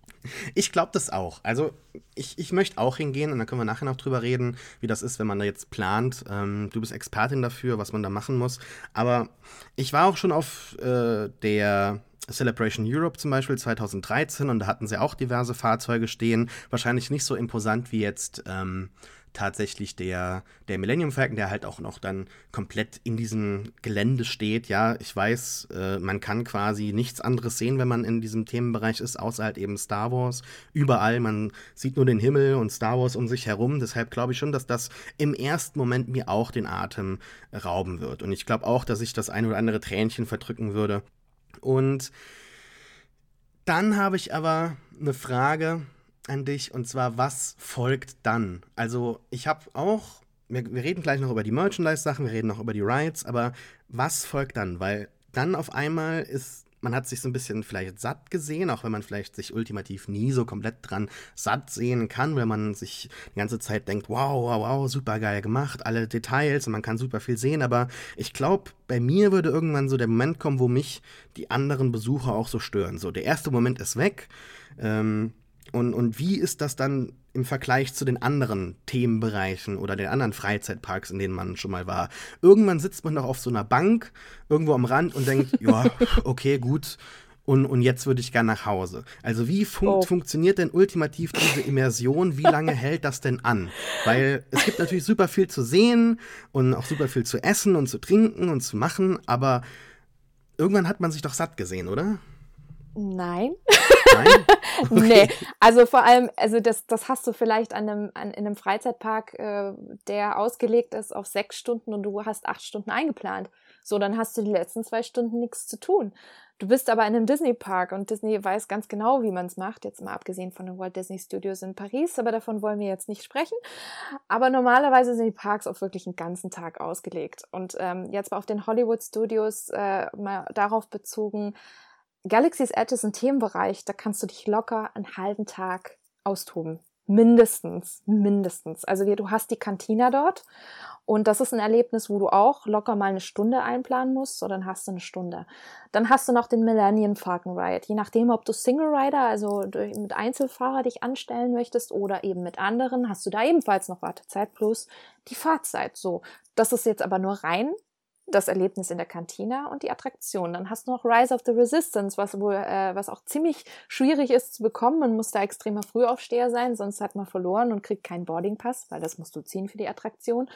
(laughs) ich glaube das auch. Also ich, ich möchte auch hingehen und dann können wir nachher noch drüber reden, wie das ist, wenn man da jetzt plant. Ähm, du bist Expertin dafür, was man da machen muss. Aber ich war auch schon auf äh, der Celebration Europe zum Beispiel 2013 und da hatten sie auch diverse Fahrzeuge stehen. Wahrscheinlich nicht so imposant wie jetzt ähm, tatsächlich der, der Millennium Falcon, der halt auch noch dann komplett in diesem Gelände steht. Ja, ich weiß, äh, man kann quasi nichts anderes sehen, wenn man in diesem Themenbereich ist, außer halt eben Star Wars. Überall, man sieht nur den Himmel und Star Wars um sich herum. Deshalb glaube ich schon, dass das im ersten Moment mir auch den Atem rauben wird. Und ich glaube auch, dass ich das ein oder andere Tränchen verdrücken würde. Und dann habe ich aber eine Frage, an dich und zwar, was folgt dann? Also, ich habe auch, wir, wir, reden gleich noch über die Merchandise-Sachen, wir reden noch über die Rides, aber was folgt dann? Weil dann auf einmal ist, man hat sich so ein bisschen vielleicht satt gesehen, auch wenn man vielleicht sich ultimativ nie so komplett dran satt sehen kann, weil man sich die ganze Zeit denkt, wow, wow, wow, super geil gemacht, alle Details und man kann super viel sehen, aber ich glaube, bei mir würde irgendwann so der Moment kommen, wo mich die anderen Besucher auch so stören. So, der erste Moment ist weg. Ähm, und, und wie ist das dann im Vergleich zu den anderen Themenbereichen oder den anderen Freizeitparks, in denen man schon mal war? Irgendwann sitzt man doch auf so einer Bank irgendwo am Rand und denkt, (laughs) ja, okay, gut. Und, und jetzt würde ich gerne nach Hause. Also wie fun oh. funktioniert denn ultimativ diese Immersion? Wie lange hält das denn an? Weil es gibt natürlich super viel zu sehen und auch super viel zu essen und zu trinken und zu machen, aber irgendwann hat man sich doch satt gesehen, oder? Nein. Nein? (laughs) Nee, also vor allem, also das, das hast du vielleicht an einem, an, in einem Freizeitpark, äh, der ausgelegt ist auf sechs Stunden und du hast acht Stunden eingeplant. So, dann hast du die letzten zwei Stunden nichts zu tun. Du bist aber in einem Disney-Park und Disney weiß ganz genau, wie man es macht. Jetzt mal abgesehen von den Walt Disney Studios in Paris, aber davon wollen wir jetzt nicht sprechen. Aber normalerweise sind die Parks auch wirklich einen ganzen Tag ausgelegt. Und ähm, jetzt auf den Hollywood Studios äh, mal darauf bezogen, Galaxy's Edge ist ein Themenbereich, da kannst du dich locker einen halben Tag austoben. Mindestens, mindestens. Also du hast die Kantina dort und das ist ein Erlebnis, wo du auch locker mal eine Stunde einplanen musst, so dann hast du eine Stunde. Dann hast du noch den Millennium Falcon Ride. Je nachdem, ob du Single Rider, also mit Einzelfahrer dich anstellen möchtest oder eben mit anderen, hast du da ebenfalls noch Wartezeit plus die Fahrzeit. So, das ist jetzt aber nur rein das Erlebnis in der Kantine und die Attraktion. Dann hast du noch Rise of the Resistance, was wohl, äh, was auch ziemlich schwierig ist zu bekommen. Man muss da extremer Frühaufsteher sein, sonst hat man verloren und kriegt keinen Boardingpass, weil das musst du ziehen für die Attraktion.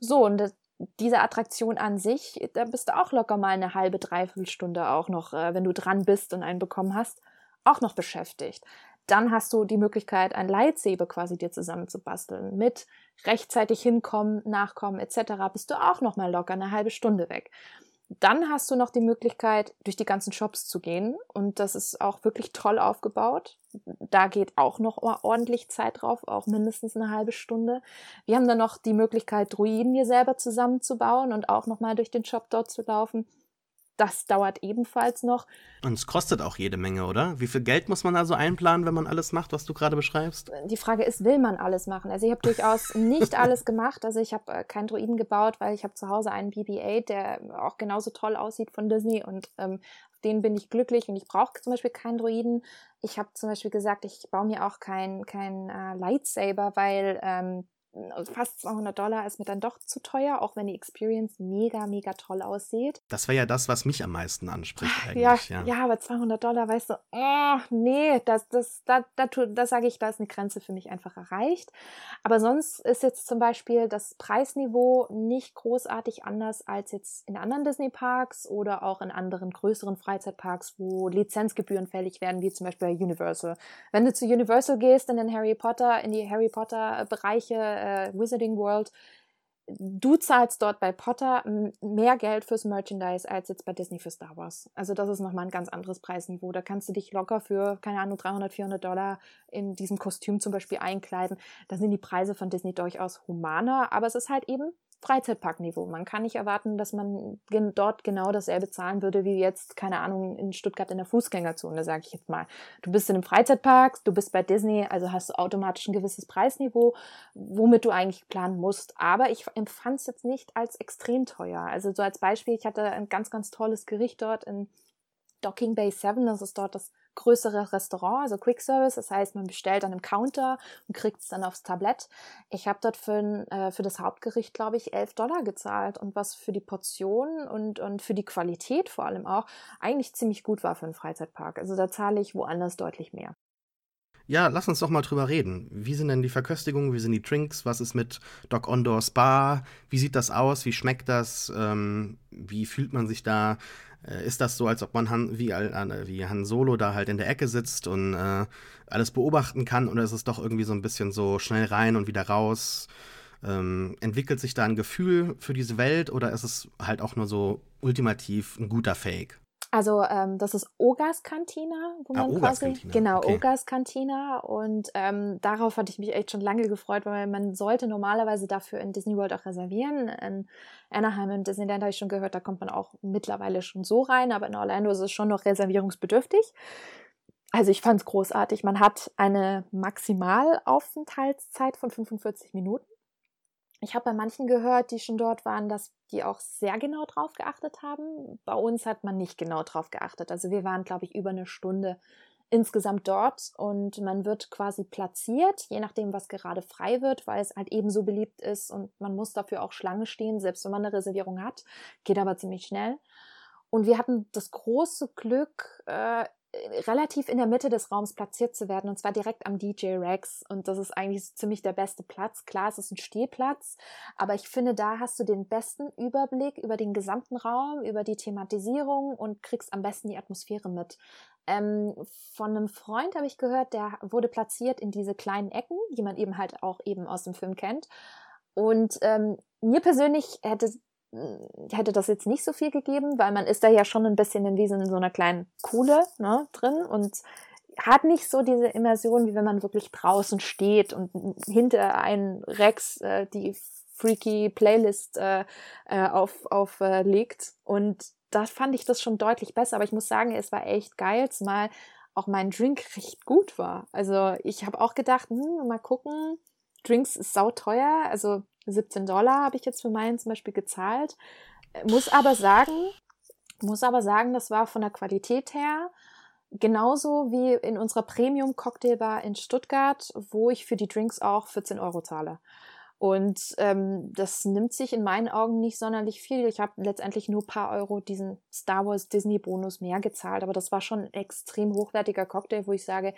So, und das, diese Attraktion an sich, da bist du auch locker mal eine halbe, dreiviertel Stunde auch noch, äh, wenn du dran bist und einen bekommen hast, auch noch beschäftigt. Dann hast du die Möglichkeit, ein Lightsaber quasi dir zusammenzubasteln. Mit rechtzeitig hinkommen, nachkommen etc. bist du auch noch mal locker eine halbe Stunde weg. Dann hast du noch die Möglichkeit, durch die ganzen Shops zu gehen. Und das ist auch wirklich toll aufgebaut. Da geht auch noch ordentlich Zeit drauf, auch mindestens eine halbe Stunde. Wir haben dann noch die Möglichkeit, Druiden dir selber zusammenzubauen und auch noch mal durch den Shop dort zu laufen das dauert ebenfalls noch. Und es kostet auch jede Menge, oder? Wie viel Geld muss man also einplanen, wenn man alles macht, was du gerade beschreibst? Die Frage ist, will man alles machen? Also ich habe durchaus nicht (laughs) alles gemacht. Also ich habe äh, keinen Droiden gebaut, weil ich habe zu Hause einen BB-8, der auch genauso toll aussieht von Disney und ähm, auf den bin ich glücklich und ich brauche zum Beispiel keinen Droiden. Ich habe zum Beispiel gesagt, ich baue mir auch keinen kein, äh, Lightsaber, weil ähm, fast 200 Dollar ist mir dann doch zu teuer, auch wenn die Experience mega, mega toll aussieht. Das wäre ja das, was mich am meisten anspricht eigentlich. Ja, ja. ja aber 200 Dollar, weißt du, oh, nee, das, das, da, da, da, das sage ich, da ist eine Grenze für mich einfach erreicht. Aber sonst ist jetzt zum Beispiel das Preisniveau nicht großartig anders als jetzt in anderen Disney-Parks oder auch in anderen größeren Freizeitparks, wo Lizenzgebühren fällig werden, wie zum Beispiel bei Universal. Wenn du zu Universal gehst, in den Harry Potter, in die Harry Potter-Bereiche, äh, Wizarding World, du zahlst dort bei Potter mehr Geld fürs Merchandise als jetzt bei Disney für Star Wars. Also das ist nochmal ein ganz anderes Preisniveau. Da kannst du dich locker für, keine Ahnung, 300, 400 Dollar in diesem Kostüm zum Beispiel einkleiden. Da sind die Preise von Disney durchaus humaner, aber es ist halt eben Freizeitparkniveau. Man kann nicht erwarten, dass man dort genau dasselbe zahlen würde wie jetzt, keine Ahnung, in Stuttgart in der Fußgängerzone, sage ich jetzt mal. Du bist in einem Freizeitpark, du bist bei Disney, also hast du automatisch ein gewisses Preisniveau, womit du eigentlich planen musst. Aber ich empfand es jetzt nicht als extrem teuer. Also so als Beispiel, ich hatte ein ganz, ganz tolles Gericht dort in Docking Bay 7, das ist dort das größere Restaurant, also Quick Service. Das heißt, man bestellt an einem Counter und kriegt es dann aufs Tablett. Ich habe dort für, äh, für das Hauptgericht, glaube ich, 11 Dollar gezahlt und was für die Portion und, und für die Qualität vor allem auch eigentlich ziemlich gut war für einen Freizeitpark. Also da zahle ich woanders deutlich mehr. Ja, lass uns doch mal drüber reden. Wie sind denn die Verköstigungen? Wie sind die Drinks? Was ist mit Doc Ondor Spa? Wie sieht das aus? Wie schmeckt das? Ähm, wie fühlt man sich da? Äh, ist das so, als ob man Han, wie, äh, wie Han Solo da halt in der Ecke sitzt und äh, alles beobachten kann? Oder ist es doch irgendwie so ein bisschen so schnell rein und wieder raus? Ähm, entwickelt sich da ein Gefühl für diese Welt oder ist es halt auch nur so ultimativ ein guter Fake? Also ähm, das ist Ogas Cantina, wo ah, man ah, quasi Cantina. genau okay. Ogas Cantina und ähm, darauf hatte ich mich echt schon lange gefreut, weil man sollte normalerweise dafür in Disney World auch reservieren. In Anaheim und Disneyland habe ich schon gehört, da kommt man auch mittlerweile schon so rein, aber in Orlando ist es schon noch reservierungsbedürftig. Also ich fand es großartig. Man hat eine Maximalaufenthaltszeit von 45 Minuten. Ich habe bei manchen gehört, die schon dort waren, dass die auch sehr genau drauf geachtet haben. Bei uns hat man nicht genau drauf geachtet. Also wir waren, glaube ich, über eine Stunde insgesamt dort und man wird quasi platziert, je nachdem, was gerade frei wird, weil es halt ebenso beliebt ist und man muss dafür auch Schlange stehen, selbst wenn man eine Reservierung hat. Geht aber ziemlich schnell. Und wir hatten das große Glück, äh, relativ in der Mitte des Raums platziert zu werden und zwar direkt am DJ Rex und das ist eigentlich ziemlich der beste Platz. Klar, es ist ein Stehplatz, aber ich finde, da hast du den besten Überblick über den gesamten Raum, über die Thematisierung und kriegst am besten die Atmosphäre mit. Ähm, von einem Freund habe ich gehört, der wurde platziert in diese kleinen Ecken, die man eben halt auch eben aus dem Film kennt. Und ähm, mir persönlich hätte hätte das jetzt nicht so viel gegeben, weil man ist da ja schon ein bisschen in, wie in so einer kleinen Kuhle ne, drin und hat nicht so diese Immersion, wie wenn man wirklich draußen steht und hinter einen Rex äh, die freaky Playlist äh, äh auflegt. Auf, äh, und da fand ich das schon deutlich besser. Aber ich muss sagen, es war echt geil, zumal auch mein Drink recht gut war. Also ich habe auch gedacht, hm, mal gucken, Drinks ist sauteuer. Also 17 Dollar habe ich jetzt für meinen zum Beispiel gezahlt. Muss aber sagen, muss aber sagen, das war von der Qualität her genauso wie in unserer Premium Cocktailbar in Stuttgart, wo ich für die Drinks auch 14 Euro zahle. Und ähm, das nimmt sich in meinen Augen nicht sonderlich viel. Ich habe letztendlich nur ein paar Euro diesen Star Wars Disney Bonus mehr gezahlt, aber das war schon ein extrem hochwertiger Cocktail, wo ich sage,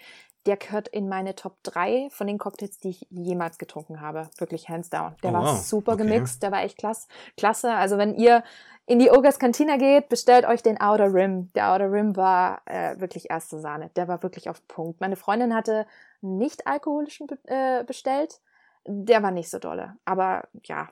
der gehört in meine Top 3 von den Cocktails, die ich jemals getrunken habe. Wirklich hands down. Der oh, war wow. super okay. gemixt, der war echt klasse. klasse. Also wenn ihr in die Ogres Cantina geht, bestellt euch den Outer Rim. Der Outer Rim war äh, wirklich erste Sahne. Der war wirklich auf Punkt. Meine Freundin hatte nicht alkoholischen äh, bestellt der war nicht so dolle. Aber ja,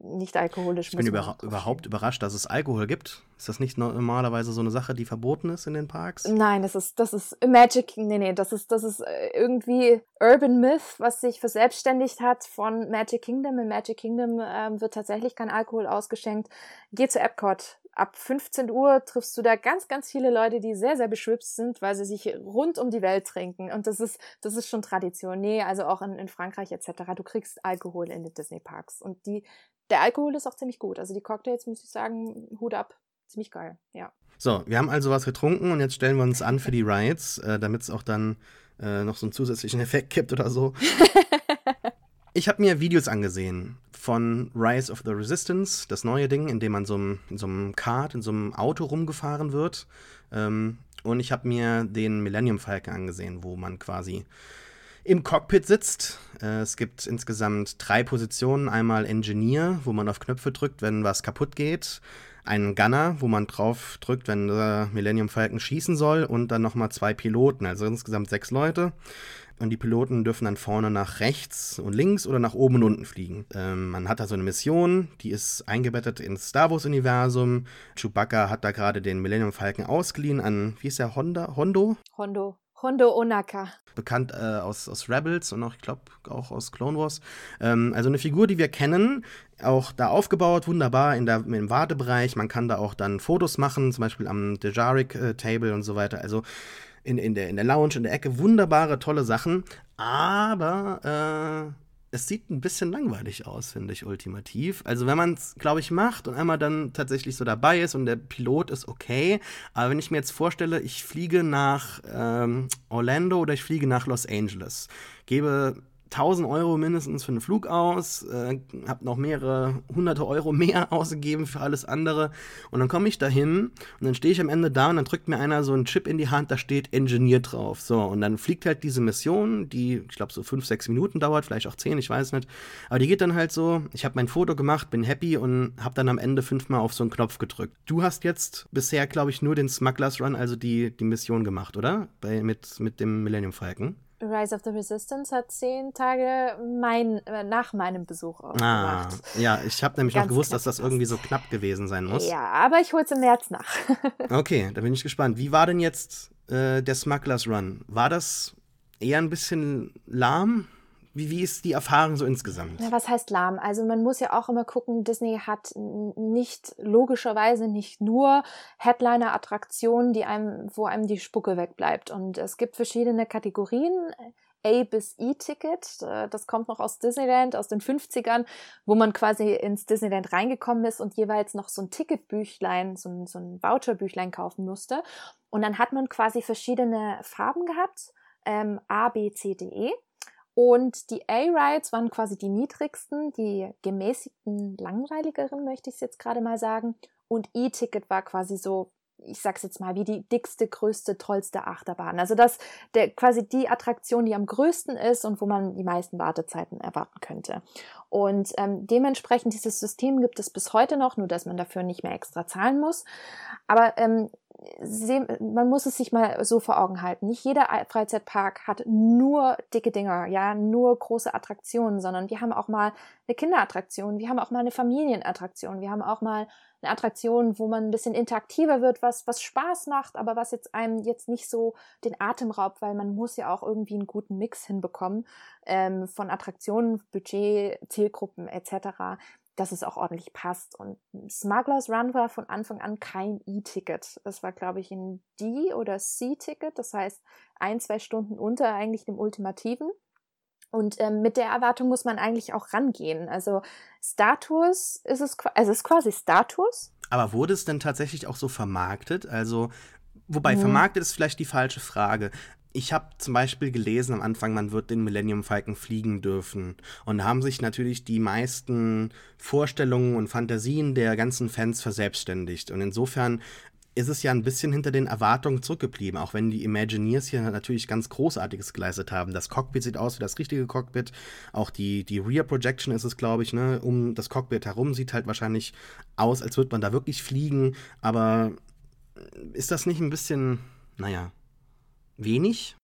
nicht alkoholisch. Ich bin über überhaupt überrascht, dass es Alkohol gibt. Ist das nicht normalerweise so eine Sache, die verboten ist in den Parks? Nein, das ist, das ist Magic, nee, nee, das ist, das ist äh, irgendwie Urban Myth, was sich verselbstständigt hat von Magic Kingdom. In Magic Kingdom ähm, wird tatsächlich kein Alkohol ausgeschenkt. Geh zu Epcot ab 15 Uhr triffst du da ganz, ganz viele Leute, die sehr, sehr beschwipst sind, weil sie sich rund um die Welt trinken. Und das ist, das ist schon Tradition. Nee, also auch in, in Frankreich etc. Du kriegst Alkohol in den Disney Parks. Und die, der Alkohol ist auch ziemlich gut. Also die Cocktails, muss ich sagen, Hut ab. Ziemlich geil, ja. So, wir haben also was getrunken und jetzt stellen wir uns an für die Rides, äh, damit es auch dann äh, noch so einen zusätzlichen Effekt gibt oder so. (laughs) ich habe mir Videos angesehen von Rise of the Resistance, das neue Ding, in dem man so in so einem Kart, in so einem Auto rumgefahren wird. Ähm, und ich habe mir den Millennium Falcon angesehen, wo man quasi im Cockpit sitzt. Äh, es gibt insgesamt drei Positionen. Einmal Engineer, wo man auf Knöpfe drückt, wenn was kaputt geht. Einen Gunner, wo man drauf drückt, wenn der Millennium Falcon schießen soll. Und dann nochmal zwei Piloten, also insgesamt sechs Leute. Und die Piloten dürfen dann vorne nach rechts und links oder nach oben und unten fliegen. Ähm, man hat da so eine Mission, die ist eingebettet ins Star Wars-Universum. Chewbacca hat da gerade den Millennium Falcon ausgeliehen an, wie ist der, Honda? Hondo? Hondo. Hondo Onaka. Bekannt äh, aus, aus Rebels und auch, ich glaube, auch aus Clone Wars. Ähm, also eine Figur, die wir kennen, auch da aufgebaut, wunderbar in der, im Wartebereich. Man kann da auch dann Fotos machen, zum Beispiel am Dejarik-Table äh, und so weiter. Also in, in, der, in der Lounge, in der Ecke, wunderbare, tolle Sachen. Aber äh, es sieht ein bisschen langweilig aus, finde ich, ultimativ. Also wenn man es, glaube ich, macht und einmal dann tatsächlich so dabei ist und der Pilot ist okay, aber wenn ich mir jetzt vorstelle, ich fliege nach ähm, Orlando oder ich fliege nach Los Angeles, gebe 1000 Euro mindestens für einen Flug aus, äh, habe noch mehrere hunderte Euro mehr (laughs) ausgegeben für alles andere. Und dann komme ich da hin und dann stehe ich am Ende da und dann drückt mir einer so einen Chip in die Hand, da steht Engineer drauf. So, und dann fliegt halt diese Mission, die, ich glaube, so fünf, sechs Minuten dauert, vielleicht auch zehn, ich weiß nicht. Aber die geht dann halt so, ich habe mein Foto gemacht, bin happy und habe dann am Ende fünfmal auf so einen Knopf gedrückt. Du hast jetzt bisher, glaube ich, nur den Smugglers Run, also die, die Mission gemacht, oder? Bei, mit, mit dem Millennium Falcon. Rise of the Resistance hat zehn Tage mein, äh, nach meinem Besuch ah, gemacht. Ja, ich habe nämlich Ganz noch gewusst, dass das irgendwie so knapp gewesen sein muss. Ja, aber ich hole es im März nach. (laughs) okay, da bin ich gespannt. Wie war denn jetzt äh, der Smugglers Run? War das eher ein bisschen lahm? Wie, wie ist die Erfahrung so insgesamt? Ja, was heißt lahm? Also man muss ja auch immer gucken, Disney hat nicht logischerweise nicht nur Headliner-Attraktionen, die einem, wo einem die Spucke wegbleibt. Und es gibt verschiedene Kategorien. A bis E-Ticket, äh, das kommt noch aus Disneyland, aus den 50ern, wo man quasi ins Disneyland reingekommen ist und jeweils noch so ein Ticketbüchlein, so ein, so ein Voucherbüchlein kaufen musste. Und dann hat man quasi verschiedene Farben gehabt, ähm, A, B, C, D, E. Und die A-Rides waren quasi die niedrigsten, die gemäßigten, langweiligeren, möchte ich es jetzt gerade mal sagen. Und E-Ticket war quasi so, ich sag's jetzt mal, wie die dickste, größte, tollste Achterbahn. Also das, der quasi die Attraktion, die am größten ist und wo man die meisten Wartezeiten erwarten könnte. Und ähm, dementsprechend dieses System gibt es bis heute noch, nur dass man dafür nicht mehr extra zahlen muss. Aber ähm, man muss es sich mal so vor Augen halten. Nicht jeder Freizeitpark hat nur dicke Dinger, ja, nur große Attraktionen, sondern wir haben auch mal eine Kinderattraktion, wir haben auch mal eine Familienattraktion, wir haben auch mal eine Attraktion, wo man ein bisschen interaktiver wird, was, was Spaß macht, aber was jetzt einem jetzt nicht so den Atem raubt, weil man muss ja auch irgendwie einen guten Mix hinbekommen ähm, von Attraktionen, Budget, Zielgruppen etc dass es auch ordentlich passt. Und Smugglers Run war von Anfang an kein E-Ticket. Es war, glaube ich, ein D- oder C-Ticket, das heißt ein, zwei Stunden unter eigentlich dem Ultimativen. Und ähm, mit der Erwartung muss man eigentlich auch rangehen. Also Status ist es, also es ist quasi Status. Aber wurde es denn tatsächlich auch so vermarktet? Also Wobei, mhm. vermarktet ist vielleicht die falsche Frage ich habe zum Beispiel gelesen am Anfang, man wird den Millennium Falcon fliegen dürfen. Und da haben sich natürlich die meisten Vorstellungen und Fantasien der ganzen Fans verselbstständigt. Und insofern ist es ja ein bisschen hinter den Erwartungen zurückgeblieben, auch wenn die Imagineers hier natürlich ganz Großartiges geleistet haben. Das Cockpit sieht aus wie das richtige Cockpit. Auch die, die Rear Projection ist es, glaube ich, ne, um das Cockpit herum sieht halt wahrscheinlich aus, als würde man da wirklich fliegen. Aber ist das nicht ein bisschen, naja, wenig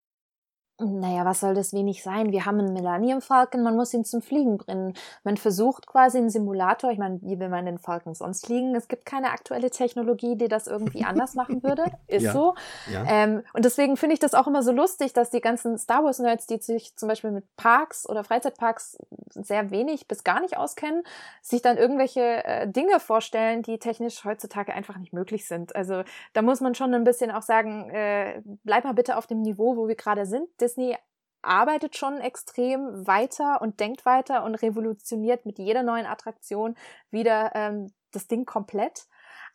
naja, was soll das wenig sein? Wir haben einen Millennium Falcon, man muss ihn zum Fliegen bringen. Man versucht quasi einen Simulator, ich meine, wie will man den Falcon sonst fliegen? Es gibt keine aktuelle Technologie, die das irgendwie (laughs) anders machen würde. Ist ja, so. Ja. Ähm, und deswegen finde ich das auch immer so lustig, dass die ganzen Star Wars Nerds, die sich zum Beispiel mit Parks oder Freizeitparks sehr wenig bis gar nicht auskennen, sich dann irgendwelche äh, Dinge vorstellen, die technisch heutzutage einfach nicht möglich sind. Also da muss man schon ein bisschen auch sagen, äh, bleib mal bitte auf dem Niveau, wo wir gerade sind Disney arbeitet schon extrem weiter und denkt weiter und revolutioniert mit jeder neuen Attraktion wieder ähm, das Ding komplett.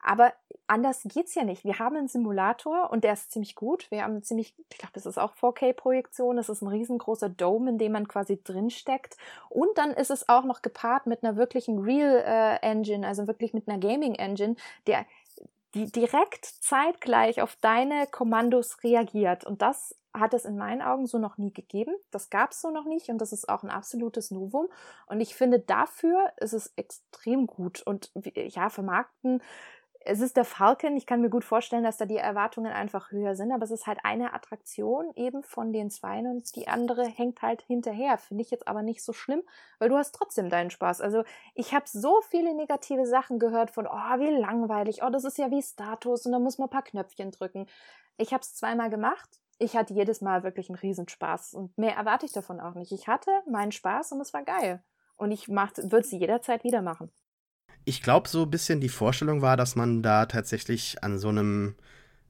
Aber anders geht's ja nicht. Wir haben einen Simulator und der ist ziemlich gut. Wir haben ziemlich, ich glaube, das ist auch 4K-Projektion. Das ist ein riesengroßer Dome, in dem man quasi drinsteckt. Und dann ist es auch noch gepaart mit einer wirklichen Real äh, Engine, also wirklich mit einer Gaming Engine, der die direkt zeitgleich auf deine Kommandos reagiert. Und das hat es in meinen Augen so noch nie gegeben. Das gab es so noch nicht und das ist auch ein absolutes Novum. Und ich finde, dafür ist es extrem gut. Und ja, vermarkten es ist der Falcon. Ich kann mir gut vorstellen, dass da die Erwartungen einfach höher sind, aber es ist halt eine Attraktion eben von den zwei und die andere hängt halt hinterher. Finde ich jetzt aber nicht so schlimm, weil du hast trotzdem deinen Spaß. Also ich habe so viele negative Sachen gehört von, oh, wie langweilig, oh, das ist ja wie Status und da muss man ein paar Knöpfchen drücken. Ich habe es zweimal gemacht. Ich hatte jedes Mal wirklich einen Riesenspaß und mehr erwarte ich davon auch nicht. Ich hatte meinen Spaß und es war geil. Und ich würde sie jederzeit wieder machen. Ich glaube, so ein bisschen die Vorstellung war, dass man da tatsächlich an so einem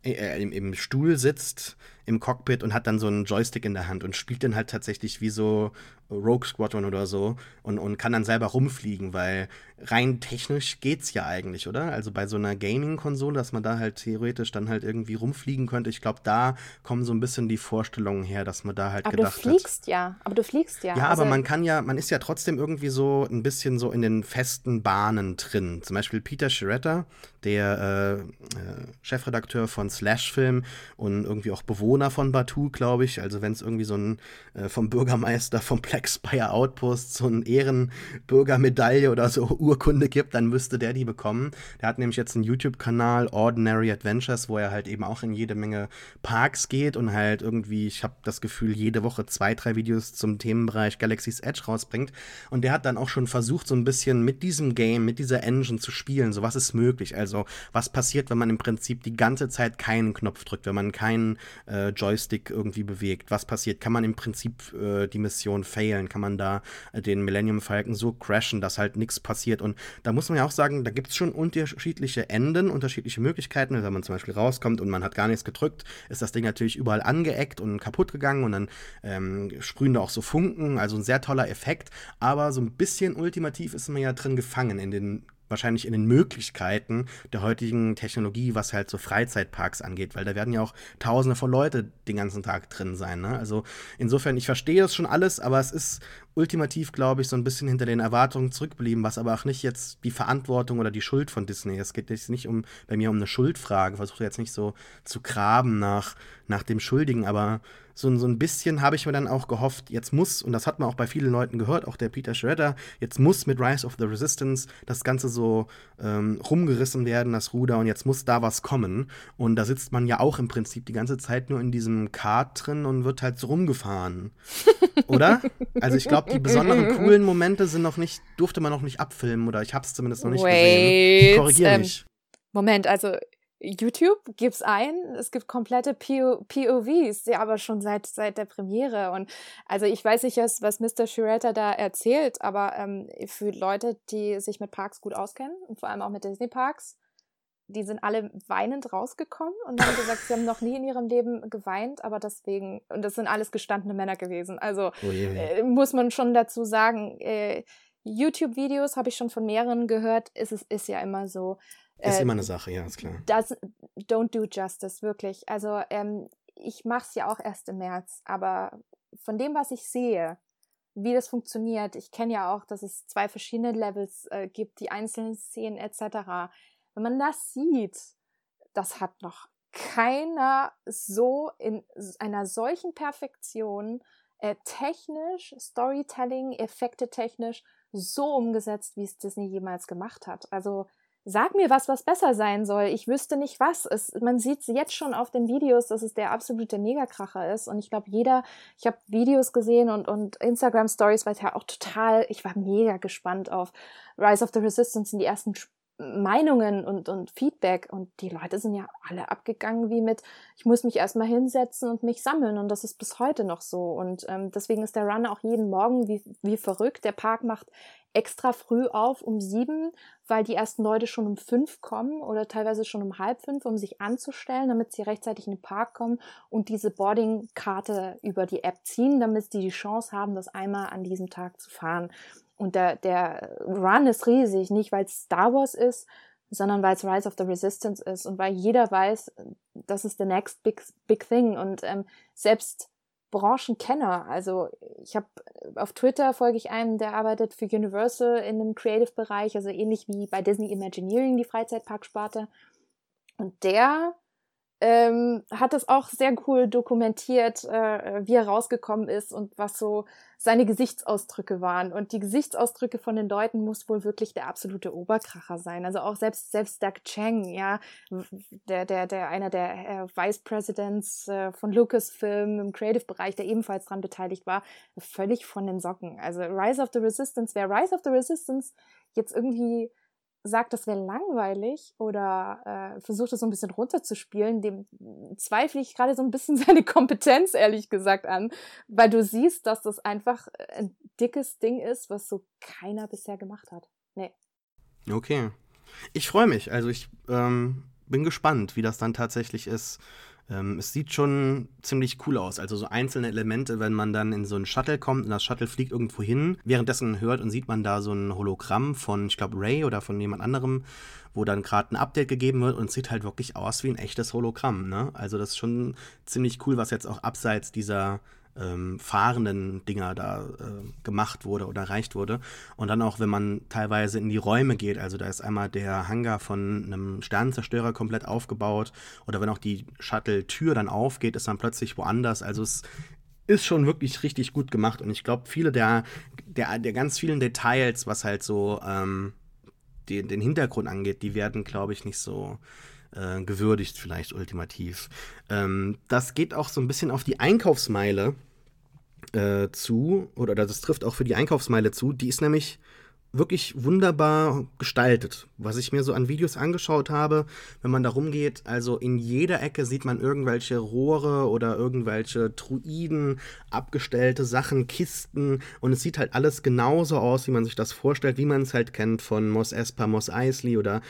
äh, äh, im, im, Stuhl sitzt im Cockpit und hat dann so einen Joystick in der Hand und spielt dann halt tatsächlich wie so Rogue Squadron oder so und, und kann dann selber rumfliegen, weil rein technisch geht's ja eigentlich, oder? Also bei so einer Gaming-Konsole, dass man da halt theoretisch dann halt irgendwie rumfliegen könnte. Ich glaube, da kommen so ein bisschen die Vorstellungen her, dass man da halt aber gedacht hat. Aber du fliegst hat, ja, aber du fliegst ja. Ja, also aber man kann ja, man ist ja trotzdem irgendwie so ein bisschen so in den festen Bahnen drin. Zum Beispiel Peter Schiretta, der äh, äh, Chefredakteur von Slash Film und irgendwie auch Bewohner von Batu, glaube ich. Also wenn es irgendwie so ein äh, vom Bürgermeister vom Black Spire Outpost so ein Ehrenbürgermedaille oder so Urkunde gibt, dann müsste der die bekommen. Der hat nämlich jetzt einen YouTube-Kanal, Ordinary Adventures, wo er halt eben auch in jede Menge Parks geht und halt irgendwie, ich habe das Gefühl, jede Woche zwei, drei Videos zum Themenbereich Galaxy's Edge rausbringt. Und der hat dann auch schon versucht, so ein bisschen mit diesem Game, mit dieser Engine zu spielen. So was ist möglich. Also was passiert, wenn man im Prinzip die ganze Zeit keinen Knopf drückt, wenn man keinen äh, Joystick irgendwie bewegt? Was passiert? Kann man im Prinzip äh, die Mission failen? Kann man da äh, den Millennium Falcon so crashen, dass halt nichts passiert? Und da muss man ja auch sagen, da gibt es schon unterschiedliche Enden, unterschiedliche Möglichkeiten. Wenn man zum Beispiel rauskommt und man hat gar nichts gedrückt, ist das Ding natürlich überall angeeckt und kaputt gegangen und dann ähm, sprühen da auch so Funken. Also ein sehr toller Effekt. Aber so ein bisschen ultimativ ist man ja drin gefangen in den wahrscheinlich in den Möglichkeiten der heutigen Technologie, was halt so Freizeitparks angeht, weil da werden ja auch tausende von Leute den ganzen Tag drin sein. Ne? Also insofern, ich verstehe das schon alles, aber es ist ultimativ, glaube ich, so ein bisschen hinter den Erwartungen zurückgeblieben, was aber auch nicht jetzt die Verantwortung oder die Schuld von Disney. Es geht jetzt nicht um bei mir um eine Schuldfrage, versuche jetzt nicht so zu graben nach, nach dem Schuldigen, aber so, so ein bisschen habe ich mir dann auch gehofft, jetzt muss, und das hat man auch bei vielen Leuten gehört, auch der Peter Schredder, jetzt muss mit Rise of the Resistance das Ganze so ähm, rumgerissen werden, das Ruder, und jetzt muss da was kommen. Und da sitzt man ja auch im Prinzip die ganze Zeit nur in diesem Kart drin und wird halt so rumgefahren. (laughs) Oder? Also ich glaube, die besonderen coolen Momente sind noch nicht, durfte man noch nicht abfilmen oder ich habe es zumindest noch nicht Wait, gesehen. Korrigiere ähm, mich. Moment, also YouTube gibt's ein, es gibt komplette PO POVs, ja, aber schon seit seit der Premiere und also ich weiß nicht, was Mr. Shiretta da erzählt, aber ähm, für Leute, die sich mit Parks gut auskennen und vor allem auch mit Disney Parks, die sind alle weinend rausgekommen und haben gesagt, sie haben noch nie in ihrem Leben geweint, aber deswegen, und das sind alles gestandene Männer gewesen. Also oh äh, muss man schon dazu sagen, äh, YouTube-Videos habe ich schon von mehreren gehört, ist es ist ja immer so. Äh, ist immer eine Sache, ja, ist klar. Das, don't do justice, wirklich. Also ähm, ich mache es ja auch erst im März, aber von dem, was ich sehe, wie das funktioniert, ich kenne ja auch, dass es zwei verschiedene Levels äh, gibt, die einzelnen Szenen etc wenn man das sieht, das hat noch keiner so in einer solchen Perfektion äh, technisch, Storytelling, Effekte technisch so umgesetzt, wie es Disney jemals gemacht hat. Also sag mir was, was besser sein soll. Ich wüsste nicht was. Es, man sieht jetzt schon auf den Videos, dass es der absolute Megakracher ist. Und ich glaube, jeder, ich habe Videos gesehen und, und Instagram Stories, es ja auch total, ich war mega gespannt auf Rise of the Resistance in die ersten Meinungen und, und Feedback und die Leute sind ja alle abgegangen wie mit, ich muss mich erstmal hinsetzen und mich sammeln und das ist bis heute noch so und ähm, deswegen ist der Run auch jeden Morgen wie, wie verrückt. Der Park macht extra früh auf um sieben, weil die ersten Leute schon um fünf kommen oder teilweise schon um halb fünf, um sich anzustellen, damit sie rechtzeitig in den Park kommen und diese Boarding-Karte über die App ziehen, damit sie die Chance haben, das einmal an diesem Tag zu fahren. Und der, der Run ist riesig, nicht weil es Star Wars ist, sondern weil es Rise of the Resistance ist und weil jeder weiß, das ist the next big, big thing. Und ähm, selbst Branchenkenner, also ich habe auf Twitter folge ich einem, der arbeitet für Universal in einem Creative-Bereich, also ähnlich wie bei Disney Imagineering, die Freizeitparksparte. Und der ähm, hat es auch sehr cool dokumentiert, äh, wie er rausgekommen ist und was so seine Gesichtsausdrücke waren. Und die Gesichtsausdrücke von den Leuten muss wohl wirklich der absolute Oberkracher sein. Also auch selbst, selbst Doug Chang, ja, der, der, der, einer der äh, Vice Presidents äh, von Lucasfilm im Creative-Bereich, der ebenfalls daran beteiligt war, völlig von den Socken. Also Rise of the Resistance, wer Rise of the Resistance jetzt irgendwie sagt, das wäre langweilig oder äh, versucht es so ein bisschen runterzuspielen, dem zweifle ich gerade so ein bisschen (laughs) seine Kompetenz, ehrlich gesagt, an, weil du siehst, dass das einfach ein dickes Ding ist, was so keiner bisher gemacht hat. Nee. Okay. Ich freue mich. Also ich ähm, bin gespannt, wie das dann tatsächlich ist. Ähm, es sieht schon ziemlich cool aus. Also so einzelne Elemente, wenn man dann in so einen Shuttle kommt und das Shuttle fliegt irgendwo hin. Währenddessen hört und sieht man da so ein Hologramm von, ich glaube, Ray oder von jemand anderem, wo dann gerade ein Update gegeben wird und es sieht halt wirklich aus wie ein echtes Hologramm. Ne? Also das ist schon ziemlich cool, was jetzt auch abseits dieser ähm, fahrenden Dinger da äh, gemacht wurde oder erreicht wurde. Und dann auch, wenn man teilweise in die Räume geht, also da ist einmal der Hangar von einem Sternenzerstörer komplett aufgebaut oder wenn auch die Shuttle-Tür dann aufgeht, ist dann plötzlich woanders. Also es ist schon wirklich richtig gut gemacht und ich glaube, viele der, der, der ganz vielen Details, was halt so ähm, die, den Hintergrund angeht, die werden, glaube ich, nicht so äh, gewürdigt, vielleicht ultimativ. Ähm, das geht auch so ein bisschen auf die Einkaufsmeile äh, zu, oder das trifft auch für die Einkaufsmeile zu. Die ist nämlich wirklich wunderbar gestaltet. Was ich mir so an Videos angeschaut habe, wenn man da rumgeht, also in jeder Ecke sieht man irgendwelche Rohre oder irgendwelche Druiden, abgestellte Sachen, Kisten und es sieht halt alles genauso aus, wie man sich das vorstellt, wie man es halt kennt von Mos Espa, Mos Eisley oder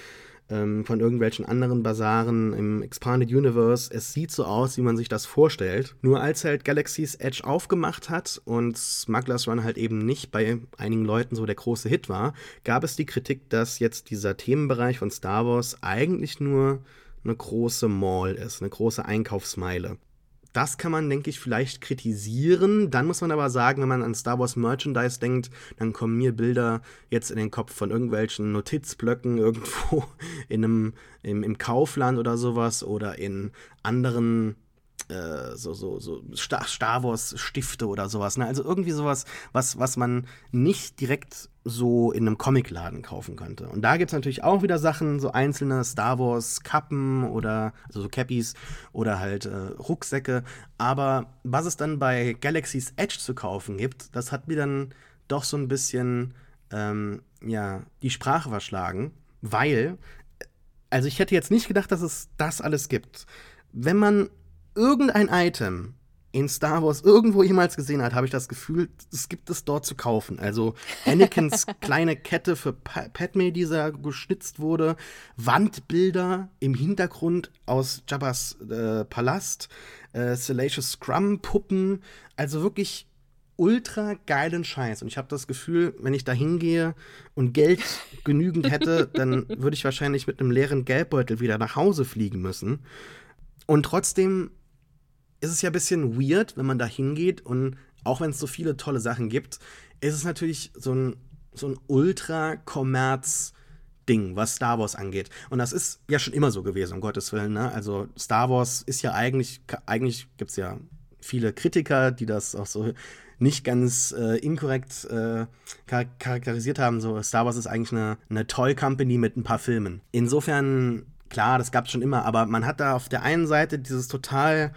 ähm, von irgendwelchen anderen Basaren im Expanded Universe. Es sieht so aus, wie man sich das vorstellt. Nur als halt Galaxy's Edge aufgemacht hat und Smugglers Run halt eben nicht bei einigen Leuten so der große Hit war, gab es die Kritik, dass jetzt dieser Themenbereich von Star Wars eigentlich nur eine große Mall ist, eine große Einkaufsmeile das kann man, denke ich, vielleicht kritisieren. Dann muss man aber sagen, wenn man an Star Wars Merchandise denkt, dann kommen mir Bilder jetzt in den Kopf von irgendwelchen Notizblöcken (laughs) irgendwo in einem, im, im Kaufland oder sowas oder in anderen äh, so, so, so Star Wars Stifte oder sowas. Ne? Also irgendwie sowas, was, was man nicht direkt so in einem Comicladen kaufen könnte. Und da gibt es natürlich auch wieder Sachen, so einzelne Star Wars Kappen oder also so Cappies oder halt äh, Rucksäcke. Aber was es dann bei Galaxy's Edge zu kaufen gibt, das hat mir dann doch so ein bisschen ähm, ja, die Sprache verschlagen, weil, also ich hätte jetzt nicht gedacht, dass es das alles gibt. Wenn man irgendein Item in Star Wars irgendwo jemals gesehen hat, habe ich das Gefühl, es gibt es dort zu kaufen. Also (laughs) Anakins kleine Kette für pa Padme, die da geschnitzt wurde, Wandbilder im Hintergrund aus Jabba's äh, Palast, äh, Salacious Scrum Puppen, also wirklich ultra geilen Scheiß. Und ich habe das Gefühl, wenn ich da hingehe und Geld (laughs) genügend hätte, dann würde ich wahrscheinlich mit einem leeren Geldbeutel wieder nach Hause fliegen müssen. Und trotzdem ist es ja ein bisschen weird, wenn man da hingeht und auch wenn es so viele tolle Sachen gibt, ist es natürlich so ein, so ein Ultra-Kommerz- Ding, was Star Wars angeht. Und das ist ja schon immer so gewesen, um Gottes Willen. Ne? Also Star Wars ist ja eigentlich, eigentlich gibt es ja viele Kritiker, die das auch so nicht ganz äh, inkorrekt äh, char charakterisiert haben. So, Star Wars ist eigentlich eine, eine Toy Company mit ein paar Filmen. Insofern, klar, das gab es schon immer, aber man hat da auf der einen Seite dieses total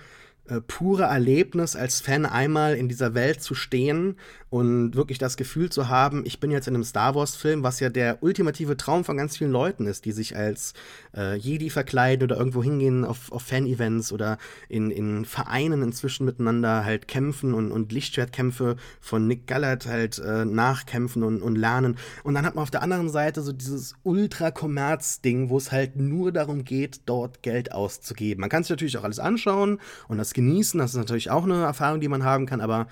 pure Erlebnis als Fan einmal in dieser Welt zu stehen und wirklich das Gefühl zu haben, ich bin jetzt in einem Star Wars-Film, was ja der ultimative Traum von ganz vielen Leuten ist, die sich als äh, Jedi verkleiden oder irgendwo hingehen auf, auf Fan-Events oder in, in Vereinen inzwischen miteinander halt kämpfen und, und Lichtschwertkämpfe von Nick Gallert halt äh, nachkämpfen und, und lernen. Und dann hat man auf der anderen Seite so dieses Ultra-Kommerz-Ding, wo es halt nur darum geht, dort Geld auszugeben. Man kann sich natürlich auch alles anschauen und das genießen, das ist natürlich auch eine Erfahrung, die man haben kann, aber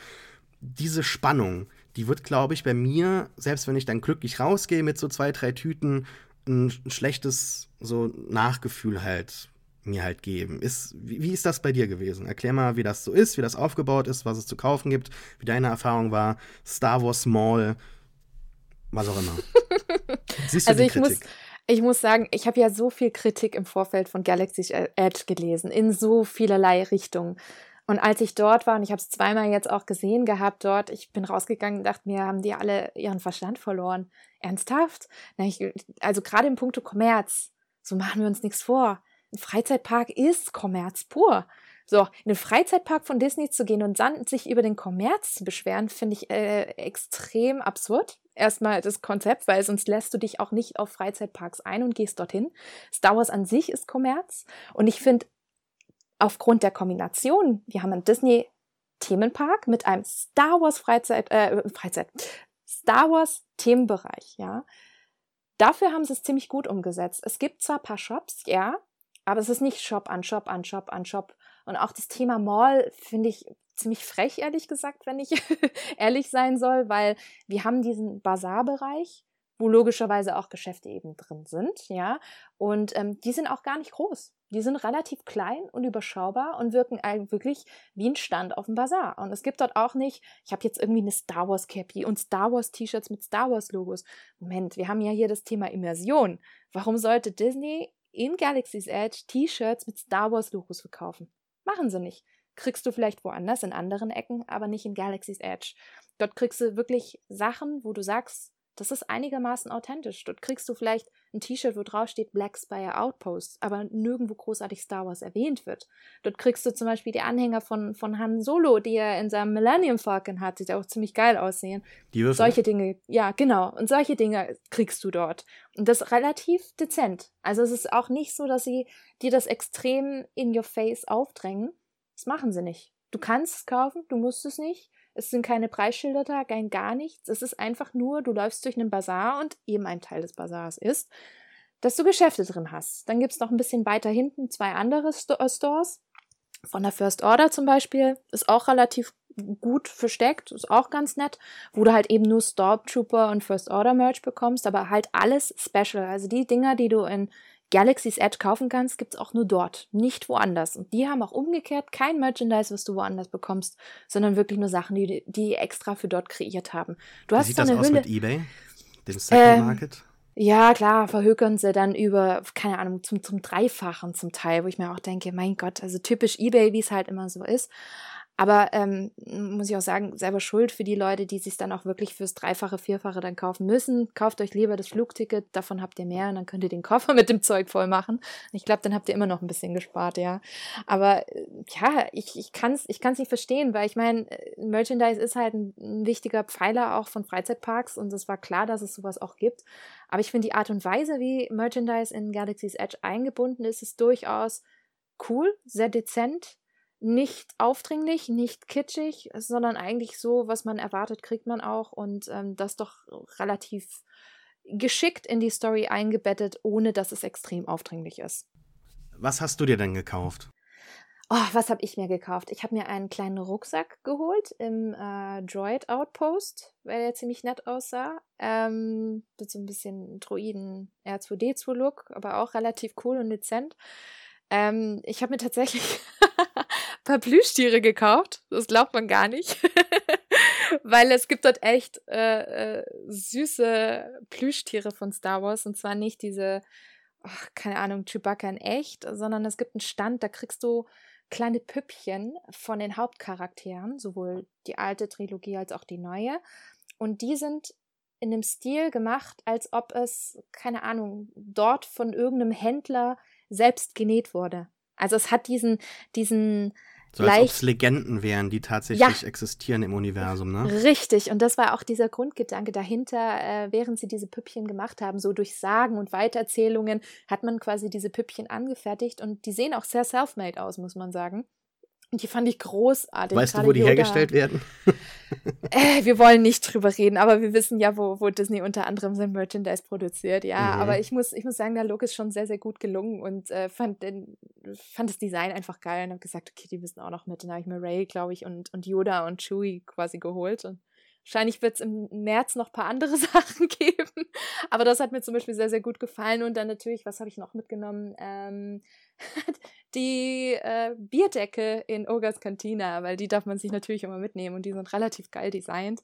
diese Spannung, die wird, glaube ich, bei mir, selbst wenn ich dann glücklich rausgehe mit so zwei, drei Tüten, ein schlechtes so Nachgefühl halt mir halt geben. Ist, wie, wie, ist das bei dir gewesen? Erklär mal, wie das so ist, wie das aufgebaut ist, was es zu kaufen gibt, wie deine Erfahrung war. Star Wars Mall, was auch immer. (laughs) Siehst du also die ich Kritik? Muss ich muss sagen, ich habe ja so viel Kritik im Vorfeld von Galaxy's Edge gelesen, in so vielerlei Richtungen. Und als ich dort war, und ich habe es zweimal jetzt auch gesehen gehabt dort, ich bin rausgegangen und dachte mir, haben die alle ihren Verstand verloren? Ernsthaft? also gerade im Punkto Kommerz, so machen wir uns nichts vor. Ein Freizeitpark ist Kommerz pur. So, in den Freizeitpark von Disney zu gehen und dann sich über den Kommerz zu beschweren, finde ich äh, extrem absurd. Erstmal das Konzept, weil sonst lässt du dich auch nicht auf Freizeitparks ein und gehst dorthin. Star Wars an sich ist Kommerz. Und ich finde, aufgrund der Kombination, wir haben einen Disney Themenpark mit einem Star Wars Freizeit, äh, Freizeit, Star Wars Themenbereich, ja. Dafür haben sie es ziemlich gut umgesetzt. Es gibt zwar ein paar Shops, ja, aber es ist nicht Shop an Shop an Shop an Shop. Und auch das Thema Mall finde ich ziemlich frech, ehrlich gesagt, wenn ich (laughs) ehrlich sein soll, weil wir haben diesen Bazarbereich, wo logischerweise auch Geschäfte eben drin sind, ja. Und ähm, die sind auch gar nicht groß. Die sind relativ klein und überschaubar und wirken wirklich wie ein Stand auf dem Bazar. Und es gibt dort auch nicht, ich habe jetzt irgendwie eine Star Wars Cappy und Star Wars T-Shirts mit Star Wars Logos. Moment, wir haben ja hier das Thema Immersion. Warum sollte Disney in Galaxy's Edge T-Shirts mit Star Wars Logos verkaufen? Machen sie nicht. Kriegst du vielleicht woanders in anderen Ecken, aber nicht in Galaxy's Edge. Dort kriegst du wirklich Sachen, wo du sagst, das ist einigermaßen authentisch. Dort kriegst du vielleicht ein T-Shirt, wo drauf steht Black Spire Outpost, aber nirgendwo großartig Star Wars erwähnt wird. Dort kriegst du zum Beispiel die Anhänger von, von Han Solo, die er in seinem Millennium Falcon hat, die auch ziemlich geil aussehen. Die Würfel. Solche Dinge, ja, genau. Und solche Dinge kriegst du dort. Und das relativ dezent. Also es ist auch nicht so, dass sie dir das extrem in your face aufdrängen. Das machen sie nicht. Du kannst es kaufen, du musst es nicht. Es sind keine Preisschilder da, kein gar nichts. Es ist einfach nur, du läufst durch einen Bazar und eben ein Teil des Bazars ist, dass du Geschäfte drin hast. Dann gibt es noch ein bisschen weiter hinten zwei andere Sto äh, Stores. Von der First Order zum Beispiel ist auch relativ gut versteckt, ist auch ganz nett, wo du halt eben nur Stormtrooper und First Order Merch bekommst, aber halt alles Special. Also die Dinger, die du in Galaxy's Edge kaufen kannst, gibt es auch nur dort, nicht woanders. Und die haben auch umgekehrt kein Merchandise, was du woanders bekommst, sondern wirklich nur Sachen, die die extra für dort kreiert haben. Du Wie hast sieht so das aus Hülle, mit eBay, dem Second ähm, Market? Ja, klar, verhökern sie dann über, keine Ahnung, zum, zum Dreifachen zum Teil, wo ich mir auch denke, mein Gott, also typisch eBay, wie es halt immer so ist. Aber ähm, muss ich auch sagen, selber schuld für die Leute, die sich dann auch wirklich fürs Dreifache, Vierfache dann kaufen müssen. Kauft euch lieber das Flugticket, davon habt ihr mehr und dann könnt ihr den Koffer (laughs) mit dem Zeug voll machen. Ich glaube, dann habt ihr immer noch ein bisschen gespart, ja. Aber äh, ja, ich, ich kann es ich kann's nicht verstehen, weil ich meine, äh, Merchandise ist halt ein, ein wichtiger Pfeiler auch von Freizeitparks und es war klar, dass es sowas auch gibt. Aber ich finde die Art und Weise, wie Merchandise in Galaxy's Edge eingebunden ist, ist durchaus cool, sehr dezent nicht aufdringlich, nicht kitschig, sondern eigentlich so, was man erwartet, kriegt man auch und ähm, das doch relativ geschickt in die Story eingebettet, ohne dass es extrem aufdringlich ist. Was hast du dir denn gekauft? Oh, was habe ich mir gekauft? Ich habe mir einen kleinen Rucksack geholt im äh, Droid Outpost, weil der ziemlich nett aussah. Ähm, mit so ein bisschen Droiden R2D2-Look, aber auch relativ cool und dezent. Ähm, ich habe mir tatsächlich (laughs) paar Plüschtiere gekauft. Das glaubt man gar nicht. (laughs) Weil es gibt dort echt äh, äh, süße Plüschtiere von Star Wars. Und zwar nicht diese, ach, keine Ahnung, Chewbacca in echt, sondern es gibt einen Stand, da kriegst du kleine Püppchen von den Hauptcharakteren, sowohl die alte Trilogie als auch die neue. Und die sind in einem Stil gemacht, als ob es, keine Ahnung, dort von irgendeinem Händler selbst genäht wurde. Also es hat diesen, diesen so als ob es Legenden wären, die tatsächlich ja. existieren im Universum, ne? Richtig, und das war auch dieser Grundgedanke dahinter, äh, während sie diese Püppchen gemacht haben, so durch Sagen und Weitererzählungen hat man quasi diese Püppchen angefertigt und die sehen auch sehr self-made aus, muss man sagen. Und die fand ich großartig. Weißt du, wo die Yoda. hergestellt werden? (laughs) äh, wir wollen nicht drüber reden, aber wir wissen ja, wo, wo Disney unter anderem sein Merchandise produziert. Ja, mhm. aber ich muss, ich muss sagen, der Look ist schon sehr, sehr gut gelungen und äh, fand, den, fand das Design einfach geil und habe gesagt, okay, die müssen auch noch mit. Dann habe ich mir Ray, glaube ich, und, und Yoda und Chewie quasi geholt und Wahrscheinlich wird es im März noch ein paar andere (laughs) Sachen geben. Aber das hat mir zum Beispiel sehr, sehr gut gefallen. Und dann natürlich, was habe ich noch mitgenommen? Ähm, die äh, Bierdecke in Ogas Cantina, weil die darf man sich natürlich immer mitnehmen und die sind relativ geil designt.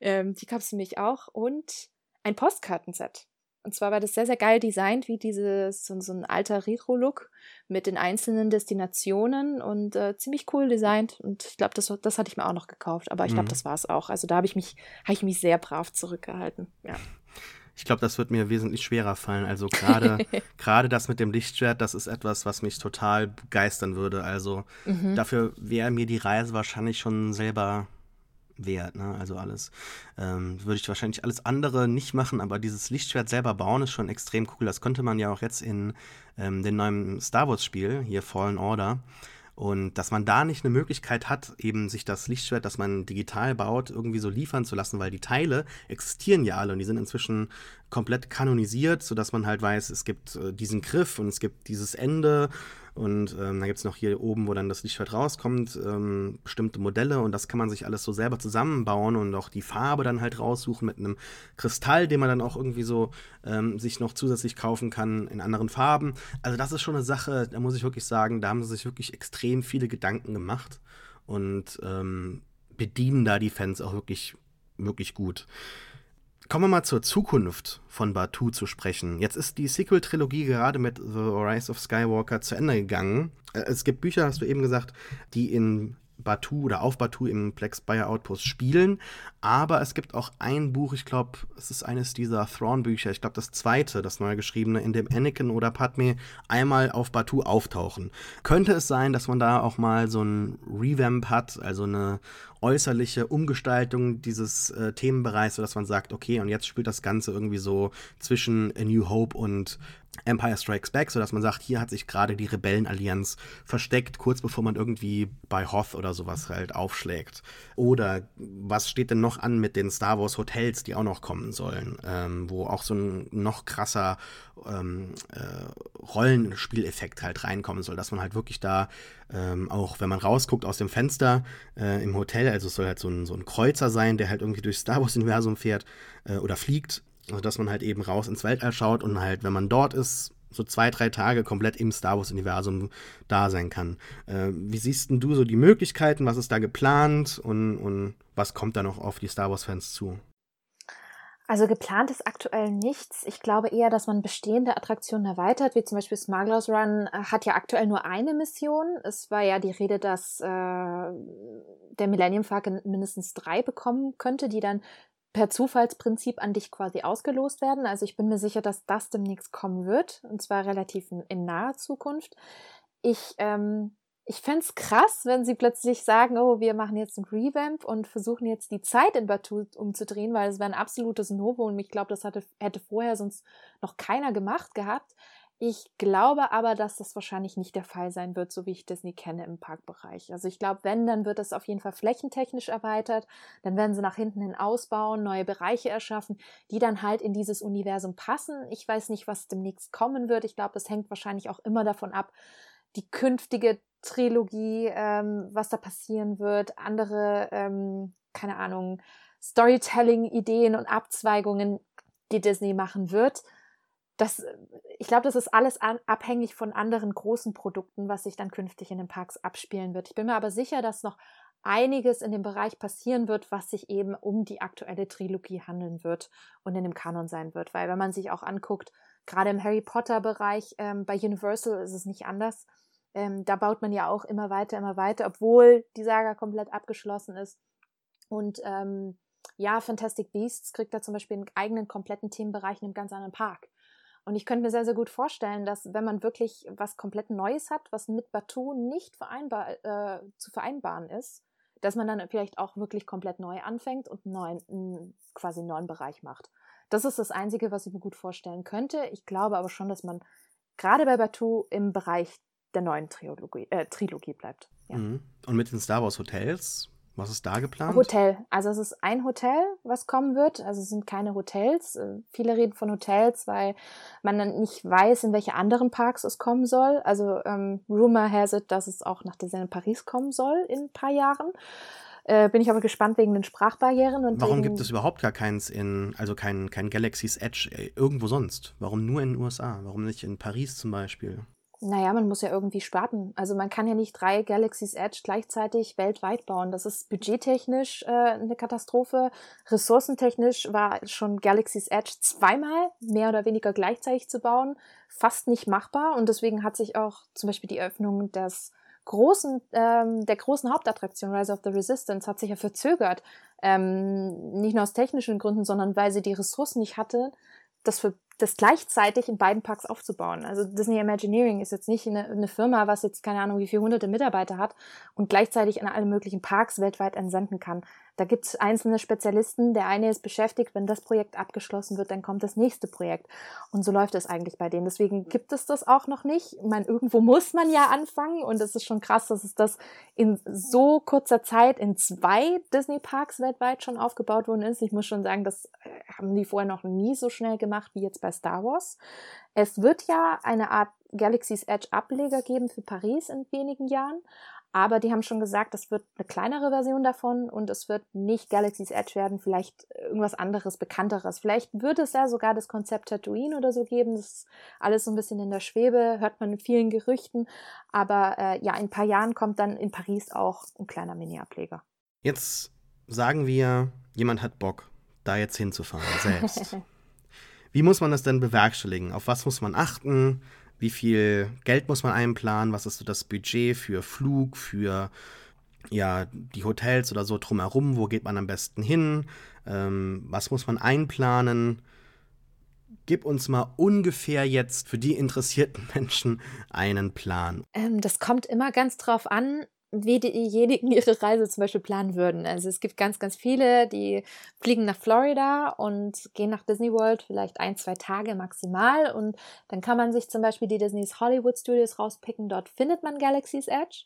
Ähm, die gab es mich auch. Und ein Postkartenset. Und zwar war das sehr, sehr geil designt, wie dieses, so, so ein alter Retro-Look mit den einzelnen Destinationen und äh, ziemlich cool designt. Und ich glaube, das, das hatte ich mir auch noch gekauft. Aber ich glaube, mhm. das war es auch. Also da habe ich mich, habe ich mich sehr brav zurückgehalten. Ja. Ich glaube, das wird mir wesentlich schwerer fallen. Also gerade (laughs) gerade das mit dem Lichtschwert, das ist etwas, was mich total begeistern würde. Also mhm. dafür wäre mir die Reise wahrscheinlich schon selber wert, ne? Also alles. Ähm, würde ich wahrscheinlich alles andere nicht machen, aber dieses Lichtschwert selber bauen ist schon extrem cool. Das konnte man ja auch jetzt in ähm, dem neuen Star Wars-Spiel, hier Fallen Order. Und dass man da nicht eine Möglichkeit hat, eben sich das Lichtschwert, das man digital baut, irgendwie so liefern zu lassen, weil die Teile existieren ja alle und die sind inzwischen komplett kanonisiert, sodass man halt weiß, es gibt äh, diesen Griff und es gibt dieses Ende und ähm, dann gibt es noch hier oben, wo dann das Lichtschwert rauskommt, ähm, bestimmte Modelle und das kann man sich alles so selber zusammenbauen und auch die Farbe dann halt raussuchen mit einem Kristall, den man dann auch irgendwie so ähm, sich noch zusätzlich kaufen kann in anderen Farben. Also das ist schon eine Sache, da muss ich wirklich sagen, da haben sie sich wirklich extrem viele Gedanken gemacht und ähm, bedienen da die Fans auch wirklich, wirklich gut. Kommen wir mal zur Zukunft von Batu zu sprechen. Jetzt ist die Sequel-Trilogie gerade mit The Rise of Skywalker zu Ende gegangen. Äh, es gibt Bücher, hast du eben gesagt, die in Batu oder auf Batu im Plex Bayer Outpost spielen. Aber es gibt auch ein Buch, ich glaube, es ist eines dieser Thrawn-Bücher, ich glaube das zweite, das neu geschriebene, in dem Anakin oder Padme einmal auf Batu auftauchen. Könnte es sein, dass man da auch mal so ein Revamp hat, also eine äußerliche Umgestaltung dieses äh, Themenbereichs, sodass man sagt, okay, und jetzt spielt das Ganze irgendwie so zwischen A New Hope und Empire Strikes Back, sodass man sagt, hier hat sich gerade die Rebellenallianz versteckt, kurz bevor man irgendwie bei Hoth oder sowas halt aufschlägt. Oder was steht denn noch an mit den Star Wars Hotels, die auch noch kommen sollen, ähm, wo auch so ein noch krasser ähm, äh, Rollenspieleffekt halt reinkommen soll, dass man halt wirklich da ähm, auch, wenn man rausguckt aus dem Fenster äh, im Hotel, also es soll halt so ein, so ein Kreuzer sein, der halt irgendwie durchs Star Wars-Universum fährt äh, oder fliegt, also, dass man halt eben raus ins Weltall schaut und halt, wenn man dort ist, so zwei, drei Tage komplett im Star Wars-Universum da sein kann. Äh, wie siehst denn du so die Möglichkeiten? Was ist da geplant und, und was kommt da noch auf die Star Wars-Fans zu? Also geplant ist aktuell nichts. Ich glaube eher, dass man bestehende Attraktionen erweitert, wie zum Beispiel Smugglers Run äh, hat ja aktuell nur eine Mission. Es war ja die Rede, dass äh, der Millennium Falcon mindestens drei bekommen könnte, die dann per Zufallsprinzip an dich quasi ausgelost werden. Also ich bin mir sicher, dass das demnächst kommen wird, und zwar relativ in, naher Zukunft. Ich, ähm, ich fände es krass, wenn sie plötzlich sagen, oh, wir machen jetzt ein Revamp und versuchen jetzt die Zeit in Batu umzudrehen, weil es wäre ein absolutes Novo und ich glaube, das hatte, hätte vorher sonst noch keiner gemacht gehabt. Ich glaube aber, dass das wahrscheinlich nicht der Fall sein wird, so wie ich Disney kenne im Parkbereich. Also ich glaube, wenn, dann wird es auf jeden Fall flächentechnisch erweitert. Dann werden sie nach hinten hin ausbauen, neue Bereiche erschaffen, die dann halt in dieses Universum passen. Ich weiß nicht, was demnächst kommen wird. Ich glaube, das hängt wahrscheinlich auch immer davon ab, die künftige Trilogie, ähm, was da passieren wird, andere, ähm, keine Ahnung, Storytelling-Ideen und Abzweigungen, die Disney machen wird das, ich glaube, das ist alles an, abhängig von anderen großen Produkten, was sich dann künftig in den Parks abspielen wird. Ich bin mir aber sicher, dass noch einiges in dem Bereich passieren wird, was sich eben um die aktuelle Trilogie handeln wird und in dem Kanon sein wird. Weil wenn man sich auch anguckt, gerade im Harry Potter-Bereich ähm, bei Universal ist es nicht anders. Ähm, da baut man ja auch immer weiter, immer weiter, obwohl die Saga komplett abgeschlossen ist. Und ähm, ja, Fantastic Beasts kriegt da zum Beispiel einen eigenen kompletten Themenbereich in einem ganz anderen Park. Und ich könnte mir sehr, sehr gut vorstellen, dass wenn man wirklich was komplett Neues hat, was mit Batu nicht vereinbar, äh, zu vereinbaren ist, dass man dann vielleicht auch wirklich komplett neu anfängt und neuen, quasi einen neuen Bereich macht. Das ist das Einzige, was ich mir gut vorstellen könnte. Ich glaube aber schon, dass man gerade bei Batu im Bereich der neuen Trilogie, äh, Trilogie bleibt. Ja. Mhm. Und mit den Star Wars Hotels? Was ist da geplant? Hotel. Also es ist ein Hotel, was kommen wird. Also es sind keine Hotels. Äh, viele reden von Hotels, weil man dann nicht weiß, in welche anderen Parks es kommen soll. Also ähm, Rumor has it, dass es auch nach Disneyland Paris kommen soll in ein paar Jahren. Äh, bin ich aber gespannt wegen den Sprachbarrieren. Und Warum gibt es überhaupt gar keins in, also kein, kein Galaxy's Edge äh, irgendwo sonst? Warum nur in den USA? Warum nicht in Paris zum Beispiel? Naja, man muss ja irgendwie starten. Also man kann ja nicht drei Galaxy's Edge gleichzeitig weltweit bauen. Das ist budgettechnisch äh, eine Katastrophe. Ressourcentechnisch war schon Galaxy's Edge zweimal mehr oder weniger gleichzeitig zu bauen fast nicht machbar. Und deswegen hat sich auch zum Beispiel die Öffnung des großen, ähm, der großen Hauptattraktion Rise of the Resistance hat sich ja verzögert. Ähm, nicht nur aus technischen Gründen, sondern weil sie die Ressourcen nicht hatte, das für das gleichzeitig in beiden Parks aufzubauen. Also Disney Imagineering ist jetzt nicht eine, eine, Firma, was jetzt keine Ahnung wie viele hunderte Mitarbeiter hat und gleichzeitig in alle möglichen Parks weltweit entsenden kann. Da gibt es einzelne Spezialisten. Der eine ist beschäftigt, wenn das Projekt abgeschlossen wird, dann kommt das nächste Projekt. Und so läuft es eigentlich bei denen. Deswegen gibt es das auch noch nicht. Ich meine, irgendwo muss man ja anfangen. Und es ist schon krass, dass es das in so kurzer Zeit in zwei Disney-Parks weltweit schon aufgebaut worden ist. Ich muss schon sagen, das äh, haben die vorher noch nie so schnell gemacht wie jetzt bei Star Wars. Es wird ja eine Art Galaxy's Edge Ableger geben für Paris in wenigen Jahren. Aber die haben schon gesagt, es wird eine kleinere Version davon und es wird nicht Galaxy's Edge werden, vielleicht irgendwas anderes, bekannteres. Vielleicht wird es ja sogar das Konzept Tatooine oder so geben. Das ist alles so ein bisschen in der Schwebe, hört man in vielen Gerüchten. Aber äh, ja, in ein paar Jahren kommt dann in Paris auch ein kleiner Mini-Ableger. Jetzt sagen wir, jemand hat Bock, da jetzt hinzufahren, selbst. (laughs) Wie muss man das denn bewerkstelligen? Auf was muss man achten? Wie viel Geld muss man einplanen? Was ist so das Budget für Flug, für ja, die Hotels oder so drumherum? Wo geht man am besten hin? Ähm, was muss man einplanen? Gib uns mal ungefähr jetzt für die interessierten (laughs) Menschen einen Plan. Ähm, das kommt immer ganz drauf an, wie diejenigen ihre Reise zum Beispiel planen würden. Also es gibt ganz, ganz viele, die fliegen nach Florida und gehen nach Disney World vielleicht ein, zwei Tage maximal und dann kann man sich zum Beispiel die Disney's Hollywood Studios rauspicken. Dort findet man Galaxy's Edge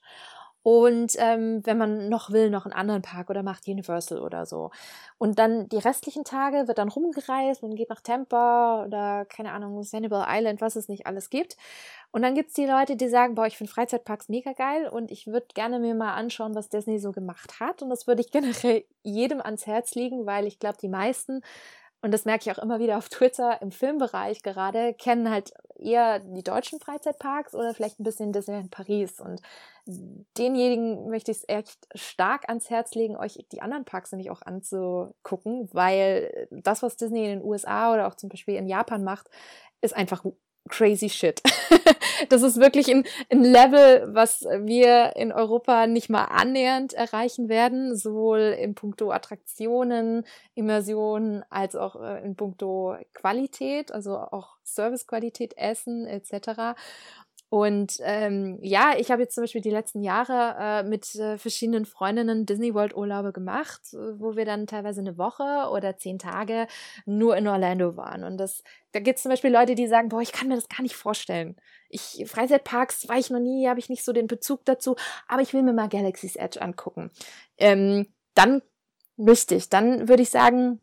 und ähm, wenn man noch will, noch einen anderen Park oder macht Universal oder so. Und dann die restlichen Tage wird dann rumgereist, man geht nach Tampa oder keine Ahnung, Sanibel Island, was es nicht alles gibt. Und dann gibt's die Leute, die sagen, boah, ich finde Freizeitparks mega geil und ich würde gerne mir mal anschauen, was Disney so gemacht hat. Und das würde ich (laughs) generell jedem ans Herz legen, weil ich glaube, die meisten und das merke ich auch immer wieder auf Twitter im Filmbereich gerade, kennen halt eher die deutschen Freizeitparks oder vielleicht ein bisschen Disneyland Paris. Und denjenigen möchte ich es echt stark ans Herz legen, euch die anderen Parks nämlich auch anzugucken, weil das, was Disney in den USA oder auch zum Beispiel in Japan macht, ist einfach crazy shit. (laughs) das ist wirklich ein, ein, Level, was wir in Europa nicht mal annähernd erreichen werden, sowohl in puncto Attraktionen, Immersion, als auch äh, in puncto Qualität, also auch Servicequalität, Essen etc. Und ähm, ja, ich habe jetzt zum Beispiel die letzten Jahre äh, mit äh, verschiedenen Freundinnen Disney World Urlaube gemacht, wo wir dann teilweise eine Woche oder zehn Tage nur in Orlando waren. Und das, da gibt es zum Beispiel Leute, die sagen, boah, ich kann mir das gar nicht vorstellen. Ich Freizeitparks war ich noch nie, habe ich nicht so den Bezug dazu, aber ich will mir mal Galaxy's Edge angucken. Ähm, dann müsste ich, dann würde ich sagen,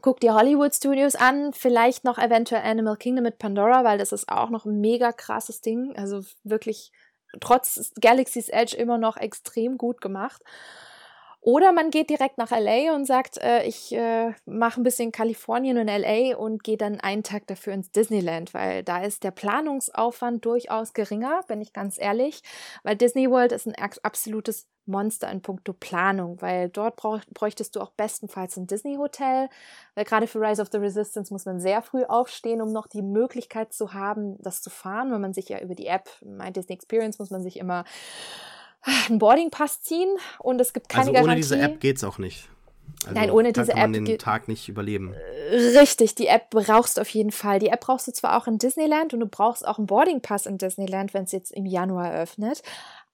Guck dir Hollywood Studios an, vielleicht noch eventuell Animal Kingdom mit Pandora, weil das ist auch noch ein mega krasses Ding. Also wirklich trotz Galaxy's Edge immer noch extrem gut gemacht. Oder man geht direkt nach LA und sagt, äh, ich äh, mache ein bisschen Kalifornien und LA und gehe dann einen Tag dafür ins Disneyland, weil da ist der Planungsaufwand durchaus geringer, bin ich ganz ehrlich, weil Disney World ist ein absolutes Monster in puncto Planung, weil dort brauch, bräuchtest du auch bestenfalls ein Disney-Hotel, weil gerade für Rise of the Resistance muss man sehr früh aufstehen, um noch die Möglichkeit zu haben, das zu fahren, wenn man sich ja über die App, My Disney Experience, muss man sich immer einen Boarding-Pass ziehen und es gibt keine also ohne Garantie. diese App geht's auch nicht. Also Nein, ohne diese kann man App den Tag nicht überleben. Richtig, die App brauchst du auf jeden Fall. Die App brauchst du zwar auch in Disneyland und du brauchst auch einen Boarding Pass in Disneyland, wenn es jetzt im Januar öffnet.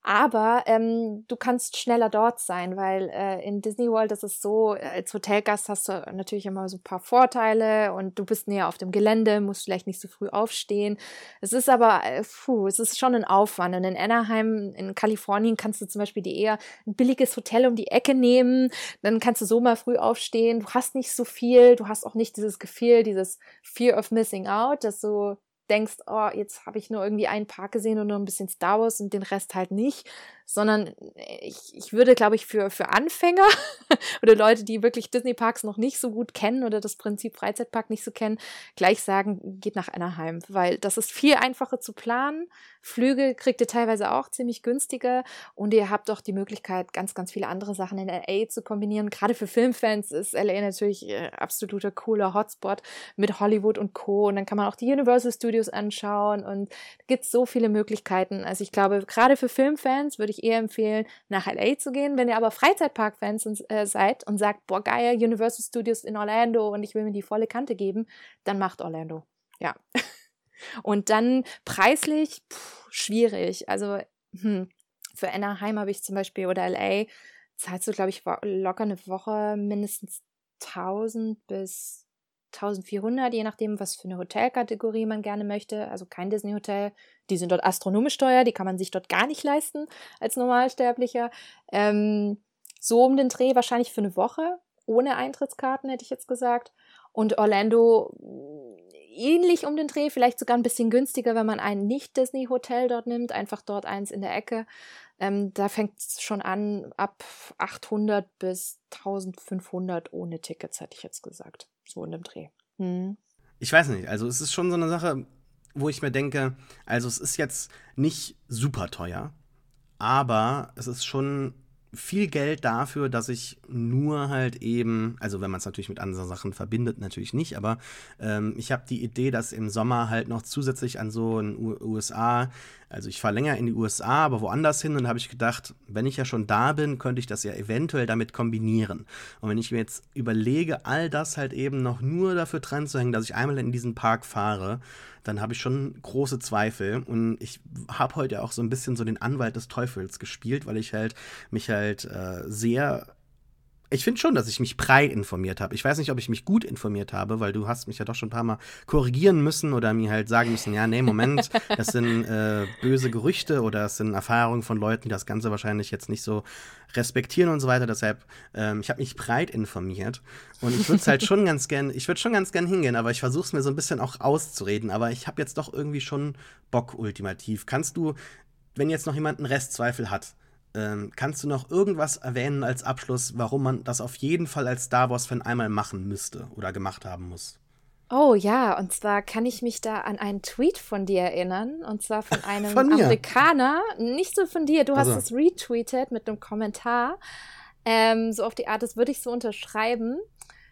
Aber ähm, du kannst schneller dort sein, weil äh, in Disney World ist es so, als Hotelgast hast du natürlich immer so ein paar Vorteile und du bist näher auf dem Gelände, musst vielleicht nicht so früh aufstehen. Es ist aber, äh, puh, es ist schon ein Aufwand. Und in Anaheim, in Kalifornien, kannst du zum Beispiel dir eher ein billiges Hotel um die Ecke nehmen. Dann kannst du so mal früh aufstehen. Du hast nicht so viel, du hast auch nicht dieses Gefühl, dieses Fear of Missing Out, dass du denkst, oh, jetzt habe ich nur irgendwie einen Park gesehen und nur ein bisschen Star Wars und den Rest halt nicht, sondern ich, ich würde, glaube ich, für, für Anfänger (laughs) oder Leute, die wirklich Disney-Parks noch nicht so gut kennen oder das Prinzip Freizeitpark nicht so kennen, gleich sagen, geht nach Anaheim, weil das ist viel einfacher zu planen. Flüge kriegt ihr teilweise auch ziemlich günstige und ihr habt doch die Möglichkeit, ganz, ganz viele andere Sachen in LA zu kombinieren. Gerade für Filmfans ist LA natürlich äh, absoluter cooler Hotspot mit Hollywood und Co. Und dann kann man auch die Universal Studios anschauen und gibt so viele Möglichkeiten. Also ich glaube, gerade für Filmfans würde ich eher empfehlen, nach LA zu gehen. Wenn ihr aber Freizeitpark-Fans äh, seid und sagt, boah, geil, Universal Studios in Orlando und ich will mir die volle Kante geben, dann macht Orlando. Ja. (laughs) Und dann preislich, pff, schwierig. Also hm, für Anaheim habe ich zum Beispiel oder LA zahlst du, glaube ich, locker eine Woche mindestens 1000 bis 1400, je nachdem, was für eine Hotelkategorie man gerne möchte. Also kein Disney-Hotel. Die sind dort astronomisch teuer, die kann man sich dort gar nicht leisten als Normalsterblicher. Ähm, so um den Dreh wahrscheinlich für eine Woche, ohne Eintrittskarten, hätte ich jetzt gesagt. Und Orlando ähnlich um den Dreh, vielleicht sogar ein bisschen günstiger, wenn man ein Nicht-Disney-Hotel dort nimmt, einfach dort eins in der Ecke. Ähm, da fängt es schon an ab 800 bis 1500 ohne Tickets, hätte ich jetzt gesagt. So in dem Dreh. Hm. Ich weiß nicht, also es ist schon so eine Sache, wo ich mir denke, also es ist jetzt nicht super teuer, aber es ist schon viel Geld dafür, dass ich nur halt eben, also wenn man es natürlich mit anderen Sachen verbindet, natürlich nicht, aber ähm, ich habe die Idee, dass im Sommer halt noch zusätzlich an so ein USA, also ich fahre länger in die USA, aber woanders hin und habe ich gedacht, wenn ich ja schon da bin, könnte ich das ja eventuell damit kombinieren. Und wenn ich mir jetzt überlege, all das halt eben noch nur dafür dran zu hängen, dass ich einmal in diesen Park fahre, dann habe ich schon große Zweifel. Und ich habe heute auch so ein bisschen so den Anwalt des Teufels gespielt, weil ich halt mich halt äh, sehr ich finde schon, dass ich mich breit informiert habe. Ich weiß nicht, ob ich mich gut informiert habe, weil du hast mich ja doch schon ein paar Mal korrigieren müssen oder mir halt sagen müssen, ja, nee, Moment, (laughs) das sind äh, böse Gerüchte oder das sind Erfahrungen von Leuten, die das Ganze wahrscheinlich jetzt nicht so respektieren und so weiter. Deshalb, ähm, ich habe mich breit informiert und ich würde es halt schon (laughs) ganz gern, ich würde schon ganz gern hingehen, aber ich versuche es mir so ein bisschen auch auszureden. Aber ich habe jetzt doch irgendwie schon Bock ultimativ. Kannst du, wenn jetzt noch jemand einen Restzweifel hat, ähm, kannst du noch irgendwas erwähnen als Abschluss, warum man das auf jeden Fall als Star Wars-Fan einmal machen müsste oder gemacht haben muss? Oh ja, und zwar kann ich mich da an einen Tweet von dir erinnern, und zwar von (laughs) einem von Amerikaner, nicht so von dir, du hast also. es retweetet mit einem Kommentar, ähm, so auf die Art, das würde ich so unterschreiben.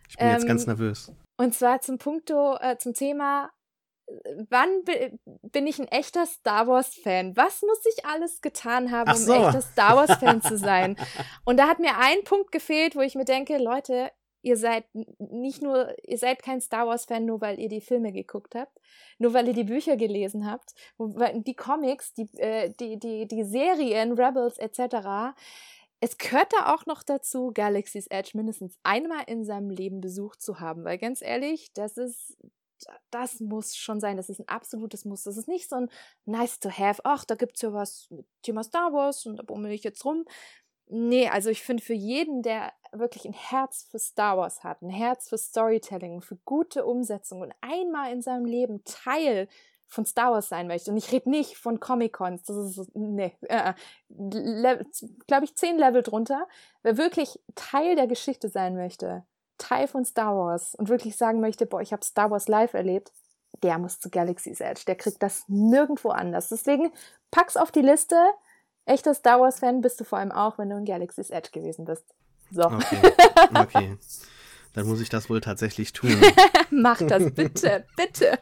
Ich bin ähm, jetzt ganz nervös. Und zwar zum Punkto, äh, zum Thema wann bin ich ein echter Star Wars-Fan? Was muss ich alles getan haben, so. um ein echter Star Wars-Fan zu sein? (laughs) Und da hat mir ein Punkt gefehlt, wo ich mir denke, Leute, ihr seid nicht nur, ihr seid kein Star Wars-Fan, nur weil ihr die Filme geguckt habt, nur weil ihr die Bücher gelesen habt, die Comics, die, äh, die, die, die Serien, Rebels etc. Es gehört da auch noch dazu, Galaxy's Edge mindestens einmal in seinem Leben besucht zu haben, weil ganz ehrlich, das ist das muss schon sein. Das ist ein absolutes Muss. Das ist nicht so ein nice to have. Ach, da gibt es ja was mit Thema Star Wars und da bummel ich jetzt rum. Nee, also ich finde für jeden, der wirklich ein Herz für Star Wars hat, ein Herz für Storytelling, für gute Umsetzung und einmal in seinem Leben Teil von Star Wars sein möchte. Und ich rede nicht von Comic-Cons, das ist, nee, äh, glaube ich, zehn Level drunter. Wer wirklich Teil der Geschichte sein möchte, Teil von Star Wars und wirklich sagen möchte, boah, ich habe Star Wars live erlebt, der muss zu Galaxy's Edge. Der kriegt das nirgendwo anders. Deswegen pack's auf die Liste. Echter Star Wars-Fan bist du vor allem auch, wenn du in Galaxy's Edge gewesen bist. So. Okay. (laughs) okay. Dann muss ich das wohl tatsächlich tun. (laughs) Mach das bitte, (laughs) bitte.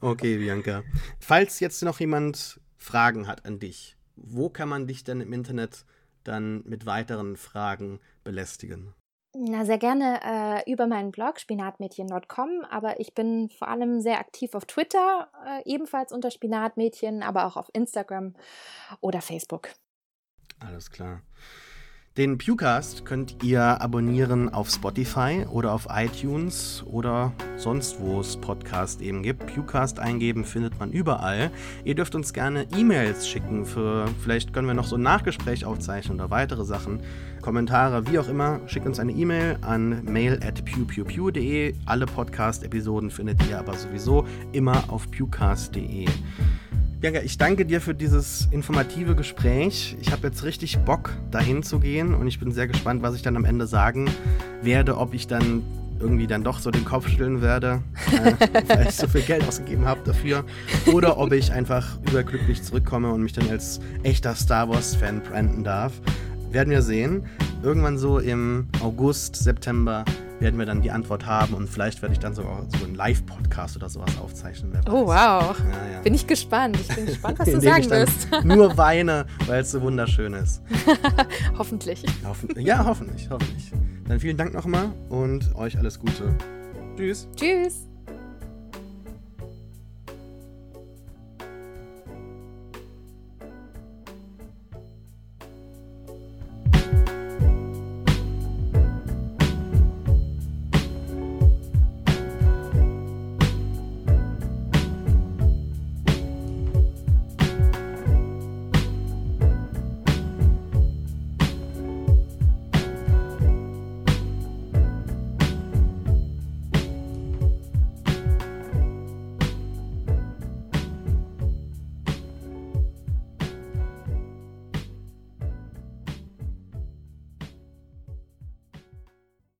Okay, Bianca. Falls jetzt noch jemand Fragen hat an dich, wo kann man dich denn im Internet dann mit weiteren Fragen belästigen? Na, sehr gerne äh, über meinen Blog spinatmädchen.com, aber ich bin vor allem sehr aktiv auf Twitter, äh, ebenfalls unter Spinatmädchen, aber auch auf Instagram oder Facebook. Alles klar. Den Pewcast könnt ihr abonnieren auf Spotify oder auf iTunes oder sonst, wo es Podcast eben gibt. Pewcast eingeben findet man überall. Ihr dürft uns gerne E-Mails schicken für, vielleicht können wir noch so ein Nachgespräch aufzeichnen oder weitere Sachen. Kommentare, wie auch immer, schickt uns eine E-Mail an mail at pewpewpew.de. Alle Podcast-Episoden findet ihr aber sowieso immer auf pewcast.de. Bianca, ich danke dir für dieses informative Gespräch. Ich habe jetzt richtig Bock, dahin zu gehen und ich bin sehr gespannt, was ich dann am Ende sagen werde, ob ich dann irgendwie dann doch so den Kopf stellen werde, äh, (laughs) weil ich so viel Geld ausgegeben habe dafür, oder ob ich einfach überglücklich zurückkomme und mich dann als echter Star Wars-Fan branden darf. Werden wir sehen. Irgendwann so im August, September werden wir dann die Antwort haben und vielleicht werde ich dann sogar so einen Live-Podcast oder sowas aufzeichnen. Oh, wow. Ja, ja. Bin ich gespannt. Ich bin gespannt, was du (laughs) sagen wirst. (laughs) nur weine, weil es so wunderschön ist. (laughs) hoffentlich. Hoffen, ja, hoffentlich, hoffentlich. Dann vielen Dank nochmal und euch alles Gute. Tschüss. Tschüss.